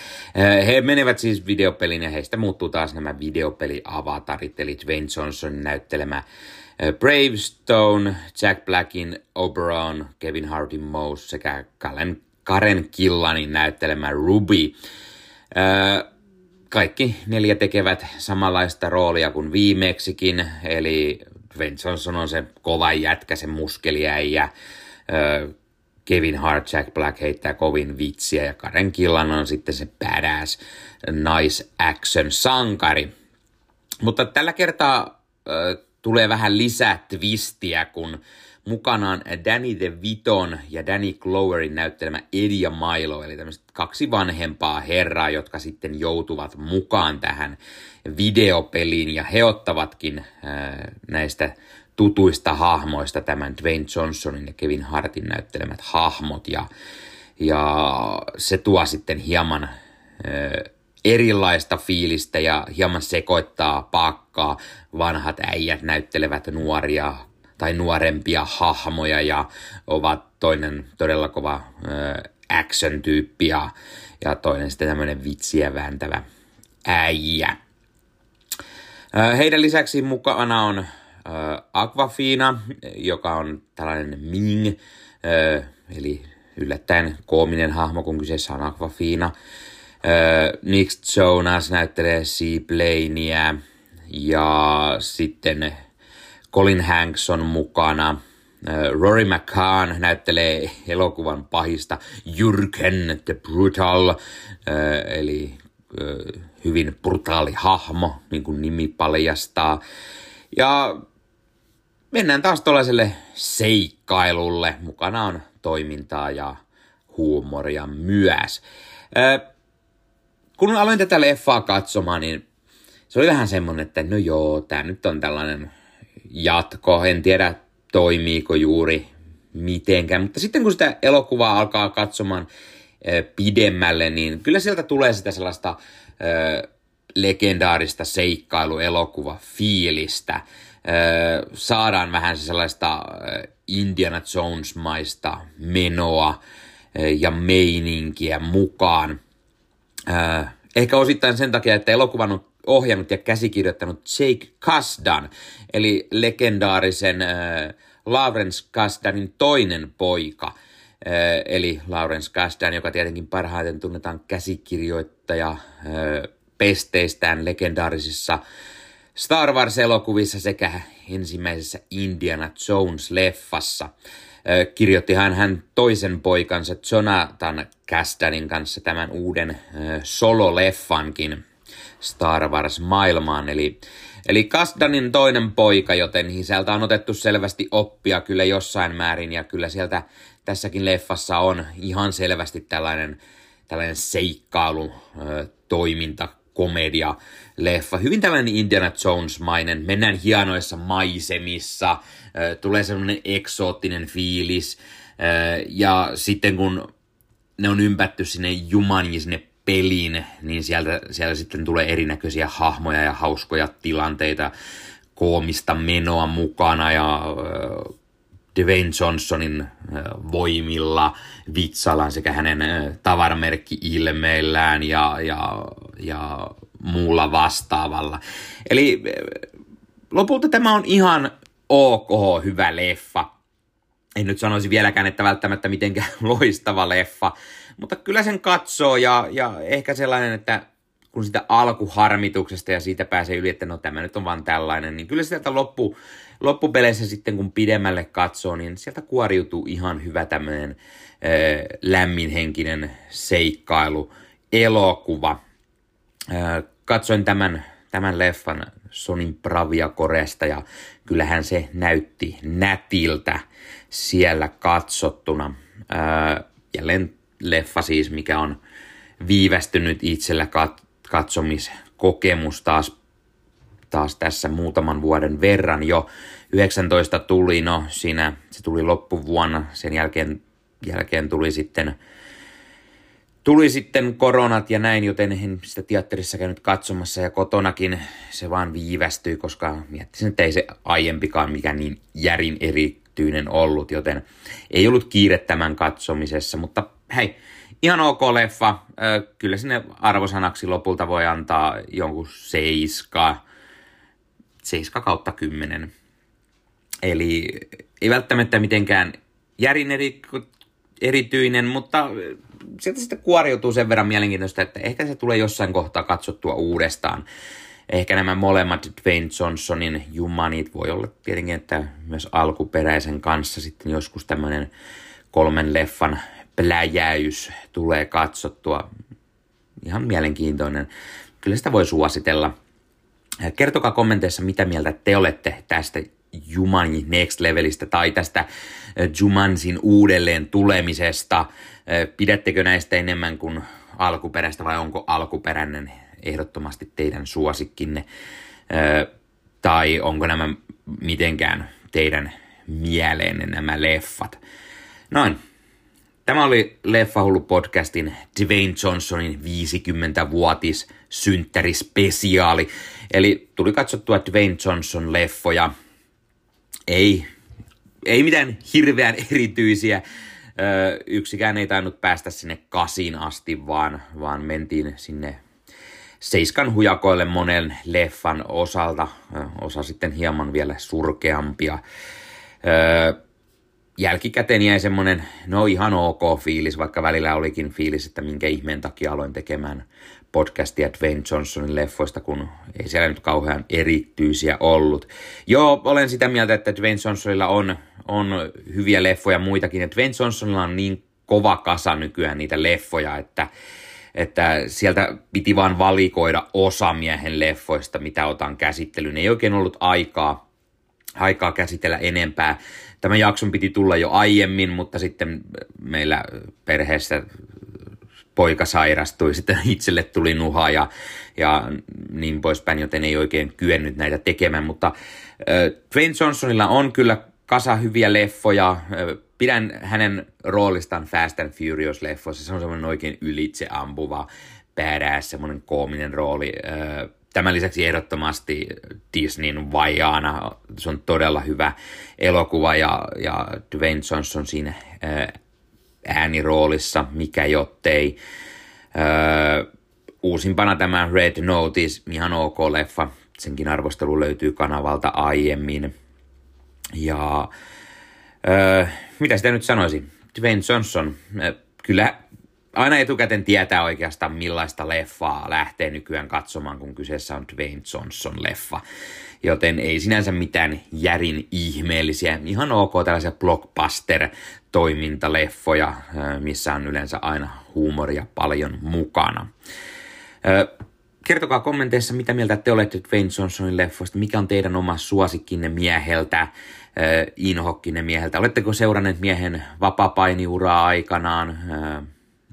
He menevät siis videopeliin ja heistä muuttuu taas nämä videopeli-avatarit, eli Dwayne Johnson näyttelemä Bravestone, Jack Blackin Oberon, Kevin Hartin Mouse sekä Karen, Karen Killanin näyttelemä Ruby. Kaikki neljä tekevät samanlaista roolia kuin viimeksikin, eli Dwayne Johnson on se kova jätkä, se muskeliäijä. Kevin Hart, Jack Black heittää kovin vitsiä ja Karen Killan on sitten se badass nice action sankari. Mutta tällä kertaa tulee vähän lisää twistiä, kun mukanaan Danny DeViton ja Danny Gloverin näyttelemä Eddie ja Milo, eli tämmöiset kaksi vanhempaa herraa, jotka sitten joutuvat mukaan tähän videopeliin, ja he ottavatkin äh, näistä tutuista hahmoista tämän Dwayne Johnsonin ja Kevin Hartin näyttelemät hahmot, ja, ja se tuo sitten hieman äh, erilaista fiilistä ja hieman sekoittaa pakkaa. Vanhat äijät näyttelevät nuoria tai nuorempia hahmoja ja ovat toinen todella kova action-tyyppi ja, ja toinen sitten tämmöinen vitsiä vääntävä äijä. Heidän lisäksi mukana on Aquafina, joka on tällainen Ming, eli yllättäen koominen hahmo, kun kyseessä on Aquafina. Nick Jonas näyttelee Seaplaneä ja sitten Colin Hanks on mukana. Rory McCann näyttelee elokuvan pahista Jürgen the Brutal, eli hyvin brutaali hahmo, niin kuin nimi paljastaa. Ja mennään taas tuollaiselle seikkailulle. Mukana on toimintaa ja huumoria myös kun aloin tätä leffaa katsomaan, niin se oli vähän semmonen, että no joo, tämä nyt on tällainen jatko, en tiedä toimiiko juuri mitenkään, mutta sitten kun sitä elokuvaa alkaa katsomaan pidemmälle, niin kyllä sieltä tulee sitä sellaista äh, legendaarista seikkailuelokuva fiilistä. Äh, saadaan vähän sellaista Indiana Jones-maista menoa ja meininkiä mukaan. Äh, ehkä osittain sen takia, että elokuvan on ohjannut ja käsikirjoittanut Jake Kasdan, eli legendaarisen äh, Lawrence Kasdanin toinen poika. Äh, eli Lawrence Kasdan, joka tietenkin parhaiten tunnetaan käsikirjoittaja äh, pesteistään legendaarisissa Star Wars-elokuvissa sekä ensimmäisessä Indiana Jones-leffassa. Kirjoittihan hän toisen poikansa Jonathan Castanin kanssa tämän uuden solo-leffankin Star Wars-maailmaan. Eli, eli Kasdanin toinen poika, joten isältä on otettu selvästi oppia kyllä jossain määrin, ja kyllä sieltä tässäkin leffassa on ihan selvästi tällainen, tällainen seikkailu, toiminta, komedia, leffa. Hyvin tällainen Indiana Jones-mainen. Mennään hienoissa maisemissa, tulee semmoinen eksoottinen fiilis. Ja sitten kun ne on ympätty sinne Jumaniin, sinne peliin, niin sieltä, sieltä sitten tulee erinäköisiä hahmoja ja hauskoja tilanteita, koomista menoa mukana ja äh, Dwayne Johnsonin voimilla vitsallaan sekä hänen tavaramerkki-ilmeillään ja, ja, ja muulla vastaavalla. Eli lopulta tämä on ihan ok, hyvä leffa. En nyt sanoisi vieläkään, että välttämättä mitenkään <laughs> loistava leffa, mutta kyllä sen katsoo ja, ja ehkä sellainen, että kun sitä alkuharmituksesta ja siitä pääsee yli, että no tämä nyt on vaan tällainen, niin kyllä sieltä loppu, loppupeleissä sitten kun pidemmälle katsoo, niin sieltä kuoriutuu ihan hyvä tämmöinen äh, lämminhenkinen seikkailu, elokuva. Äh, katsoin tämän, tämän leffan Sonin Bravia Koresta ja kyllähän se näytti nätiltä siellä katsottuna. Äh, jälleen leffa siis, mikä on viivästynyt itsellä kat- katsomiskokemus taas, taas tässä muutaman vuoden verran jo. 19 tuli, no siinä se tuli loppuvuonna, sen jälkeen, jälkeen tuli sitten tuli sitten koronat ja näin, joten en sitä teatterissa käynyt katsomassa ja kotonakin se vaan viivästyi, koska miettisin, että ei se aiempikaan mikään niin järin erityinen ollut, joten ei ollut kiire tämän katsomisessa, mutta hei, ihan ok leffa. Kyllä sinne arvosanaksi lopulta voi antaa jonkun seiska, seiska kautta kymmenen. Eli ei välttämättä mitenkään järin eri, erityinen, mutta sieltä sitten kuoriutuu sen verran mielenkiintoista, että ehkä se tulee jossain kohtaa katsottua uudestaan. Ehkä nämä molemmat Dwayne Johnsonin jumanit voi olla tietenkin, että myös alkuperäisen kanssa sitten joskus tämmöinen kolmen leffan pläjäys tulee katsottua. Ihan mielenkiintoinen. Kyllä sitä voi suositella. Kertokaa kommenteissa, mitä mieltä te olette tästä Jumanji Next Levelistä tai tästä Jumansin uudelleen tulemisesta. Pidättekö näistä enemmän kuin alkuperäistä vai onko alkuperäinen ehdottomasti teidän suosikkinne? Tai onko nämä mitenkään teidän mieleenne nämä leffat? Noin, Tämä oli Leffahullu podcastin Dwayne Johnsonin 50-vuotis synttärispesiaali. Eli tuli katsottua Dwayne Johnson leffoja. Ei, ei mitään hirveän erityisiä. Ö, yksikään ei tainnut päästä sinne kasin asti, vaan, vaan mentiin sinne seiskan hujakoille monen leffan osalta. Osa sitten hieman vielä surkeampia. Ö, jälkikäteen jäi semmoinen, no ihan ok fiilis, vaikka välillä olikin fiilis, että minkä ihmeen takia aloin tekemään podcastia Dwayne Johnsonin leffoista, kun ei siellä nyt kauhean erityisiä ollut. Joo, olen sitä mieltä, että Dwayne Johnsonilla on, on hyviä leffoja muitakin, ja Dwayne Johnsonilla on niin kova kasa nykyään niitä leffoja, että, että sieltä piti vaan valikoida osa miehen leffoista, mitä otan käsittelyyn. Ei oikein ollut aikaa, aikaa käsitellä enempää. Tämän jakson piti tulla jo aiemmin, mutta sitten meillä perheessä poika sairastui, <laughs> sitten itselle tuli nuha ja, ja niin poispäin, joten ei oikein kyennyt näitä tekemään, mutta äh, Dwayne Johnsonilla on kyllä kasa hyviä leffoja, äh, pidän hänen roolistaan Fast and Furious-leffoissa, se on semmoinen oikein ylitse ampuva, badass, semmoinen koominen rooli, äh, Tämän lisäksi ehdottomasti Disneyn Vajana, se on todella hyvä elokuva ja, ja Dwayne Johnson siinä ää, ääniroolissa, mikä jottei. Ää, uusimpana tämä Red Notice, ihan ok leffa, senkin arvostelu löytyy kanavalta aiemmin. Ja ää, mitä sitä nyt sanoisi? Dwayne Johnson, ää, kyllä aina etukäteen tietää oikeastaan millaista leffaa lähtee nykyään katsomaan, kun kyseessä on Dwayne Johnson leffa. Joten ei sinänsä mitään järin ihmeellisiä, ihan ok tällaisia blockbuster-toimintaleffoja, missä on yleensä aina huumoria paljon mukana. Kertokaa kommenteissa, mitä mieltä te olette Dwayne Johnsonin leffoista, mikä on teidän oma suosikkinne mieheltä, inhokkinne mieheltä. Oletteko seuranneet miehen vapaa-painiuraa aikanaan?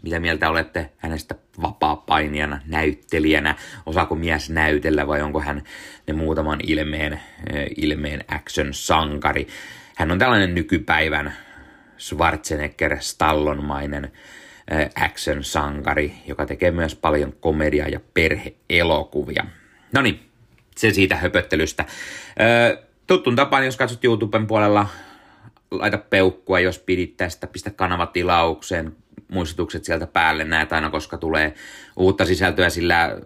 Mitä mieltä olette hänestä vapaa-painijana, näyttelijänä? Osaako mies näytellä vai onko hän ne muutaman ilmeen, ilmeen action-sankari? Hän on tällainen nykypäivän Schwarzenegger-stallonmainen action-sankari, joka tekee myös paljon komedia- ja perheelokuvia. No niin, se siitä höpöttelystä. Tuttun tapaan, jos katsot YouTuben puolella, laita peukkua, jos pidit tästä, pistä kanavatilaukseen, muistutukset sieltä päälle, näet aina, koska tulee uutta sisältöä, sillä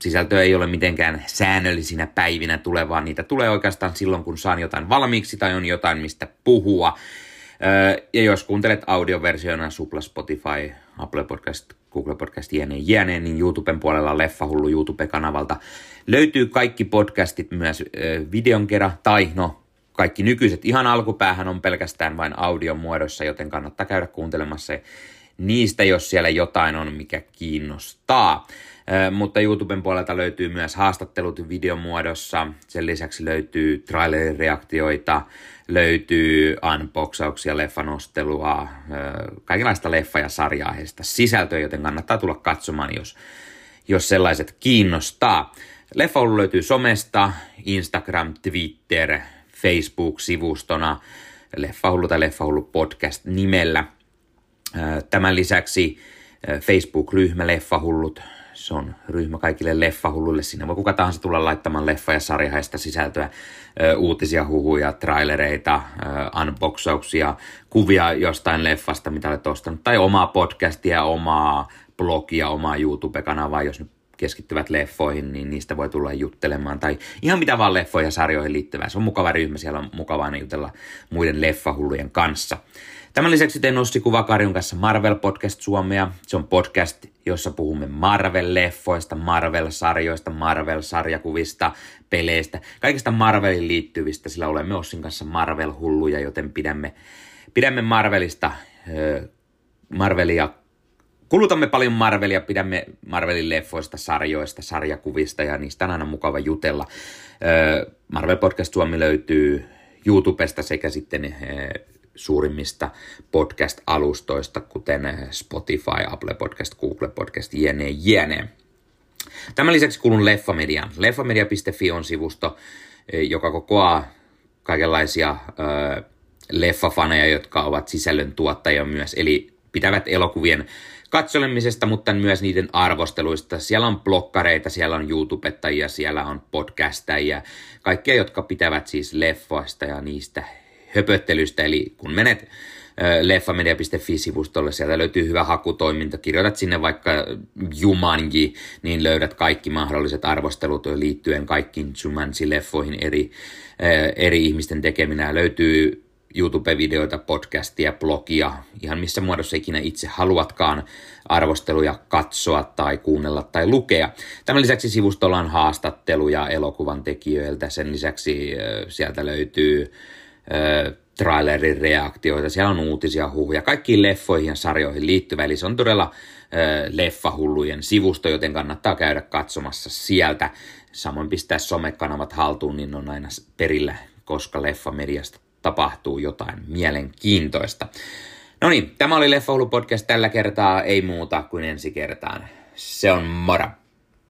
sisältöä ei ole mitenkään säännöllisinä päivinä tulevaa, niitä tulee oikeastaan silloin, kun saan jotain valmiiksi tai on jotain, mistä puhua. Ja jos kuuntelet audioversiona Supla, Spotify, Apple Podcast, Google Podcast, jne, jne, niin YouTuben puolella Leffahullu YouTube-kanavalta löytyy kaikki podcastit myös videon kerran, tai no, kaikki nykyiset ihan alkupäähän on pelkästään vain audion muodossa, joten kannattaa käydä kuuntelemassa niistä, jos siellä jotain on, mikä kiinnostaa. Mutta YouTuben puolelta löytyy myös haastattelut videon muodossa. Sen lisäksi löytyy trailer-reaktioita, löytyy unboxauksia, leffanostelua, kaikenlaista leffa- ja sarjaaheista sisältöä, joten kannattaa tulla katsomaan, jos, jos sellaiset kiinnostaa. Leffa löytyy somesta, Instagram, Twitter, Facebook-sivustona, Leffahullu tai Leffahullu podcast nimellä. Tämän lisäksi Facebook-ryhmä Leffahullut, se on ryhmä kaikille leffahulluille. Siinä voi kuka tahansa tulla laittamaan leffa- ja sarjahaista sisältöä, uutisia, huhuja, trailereita, unboxauksia, kuvia jostain leffasta, mitä olet ostanut, tai omaa podcastia, omaa blogia, omaa YouTube-kanavaa, jos nyt keskittyvät leffoihin, niin niistä voi tulla juttelemaan. Tai ihan mitä vaan leffoihin ja sarjoihin liittyvää. Se on mukava ryhmä, siellä on mukavaa aina jutella muiden leffahullujen kanssa. Tämän lisäksi tein Ossi Kuvakarjun kanssa Marvel Podcast Suomea. Se on podcast, jossa puhumme Marvel-leffoista, Marvel-sarjoista, Marvel-sarjakuvista, peleistä, kaikista Marvelin liittyvistä, sillä olemme Ossin kanssa Marvel-hulluja, joten pidämme, pidämme Marvelista, Marvelia kulutamme paljon Marvelia, pidämme Marvelin leffoista, sarjoista, sarjakuvista ja niistä on aina mukava jutella. Marvel Podcast Suomi löytyy YouTubesta sekä sitten suurimmista podcast-alustoista, kuten Spotify, Apple Podcast, Google Podcast, jne, jne. Tämän lisäksi kuulun Leffamediaan. Leffamedia.fi on sivusto, joka kokoaa kaikenlaisia leffafaneja, jotka ovat sisällön tuottajia myös, eli pitävät elokuvien katsolemisesta, mutta myös niiden arvosteluista. Siellä on blokkareita, siellä on YouTubettajia, siellä on podcastajia, kaikkia, jotka pitävät siis leffoista ja niistä höpöttelystä. Eli kun menet leffamedia.fi-sivustolle, sieltä löytyy hyvä hakutoiminta, kirjoitat sinne vaikka Jumanji, niin löydät kaikki mahdolliset arvostelut liittyen kaikkiin Jumanji-leffoihin eri, eri ihmisten tekeminä. Löytyy YouTube-videoita, podcastia, blogia, ihan missä muodossa ikinä itse haluatkaan arvosteluja katsoa tai kuunnella tai lukea. Tämän lisäksi sivustolla on haastatteluja elokuvan tekijöiltä, sen lisäksi sieltä löytyy trailerin reaktioita, siellä on uutisia, huhuja, kaikkiin leffoihin ja sarjoihin liittyvä, eli se on todella leffahullujen sivusto, joten kannattaa käydä katsomassa sieltä. Samoin pistää somekanavat haltuun, niin on aina perillä, koska leffamediasta tapahtuu jotain mielenkiintoista. No niin, tämä oli Leffa podcast tällä kertaa, ei muuta kuin ensi kertaan. Se on mora.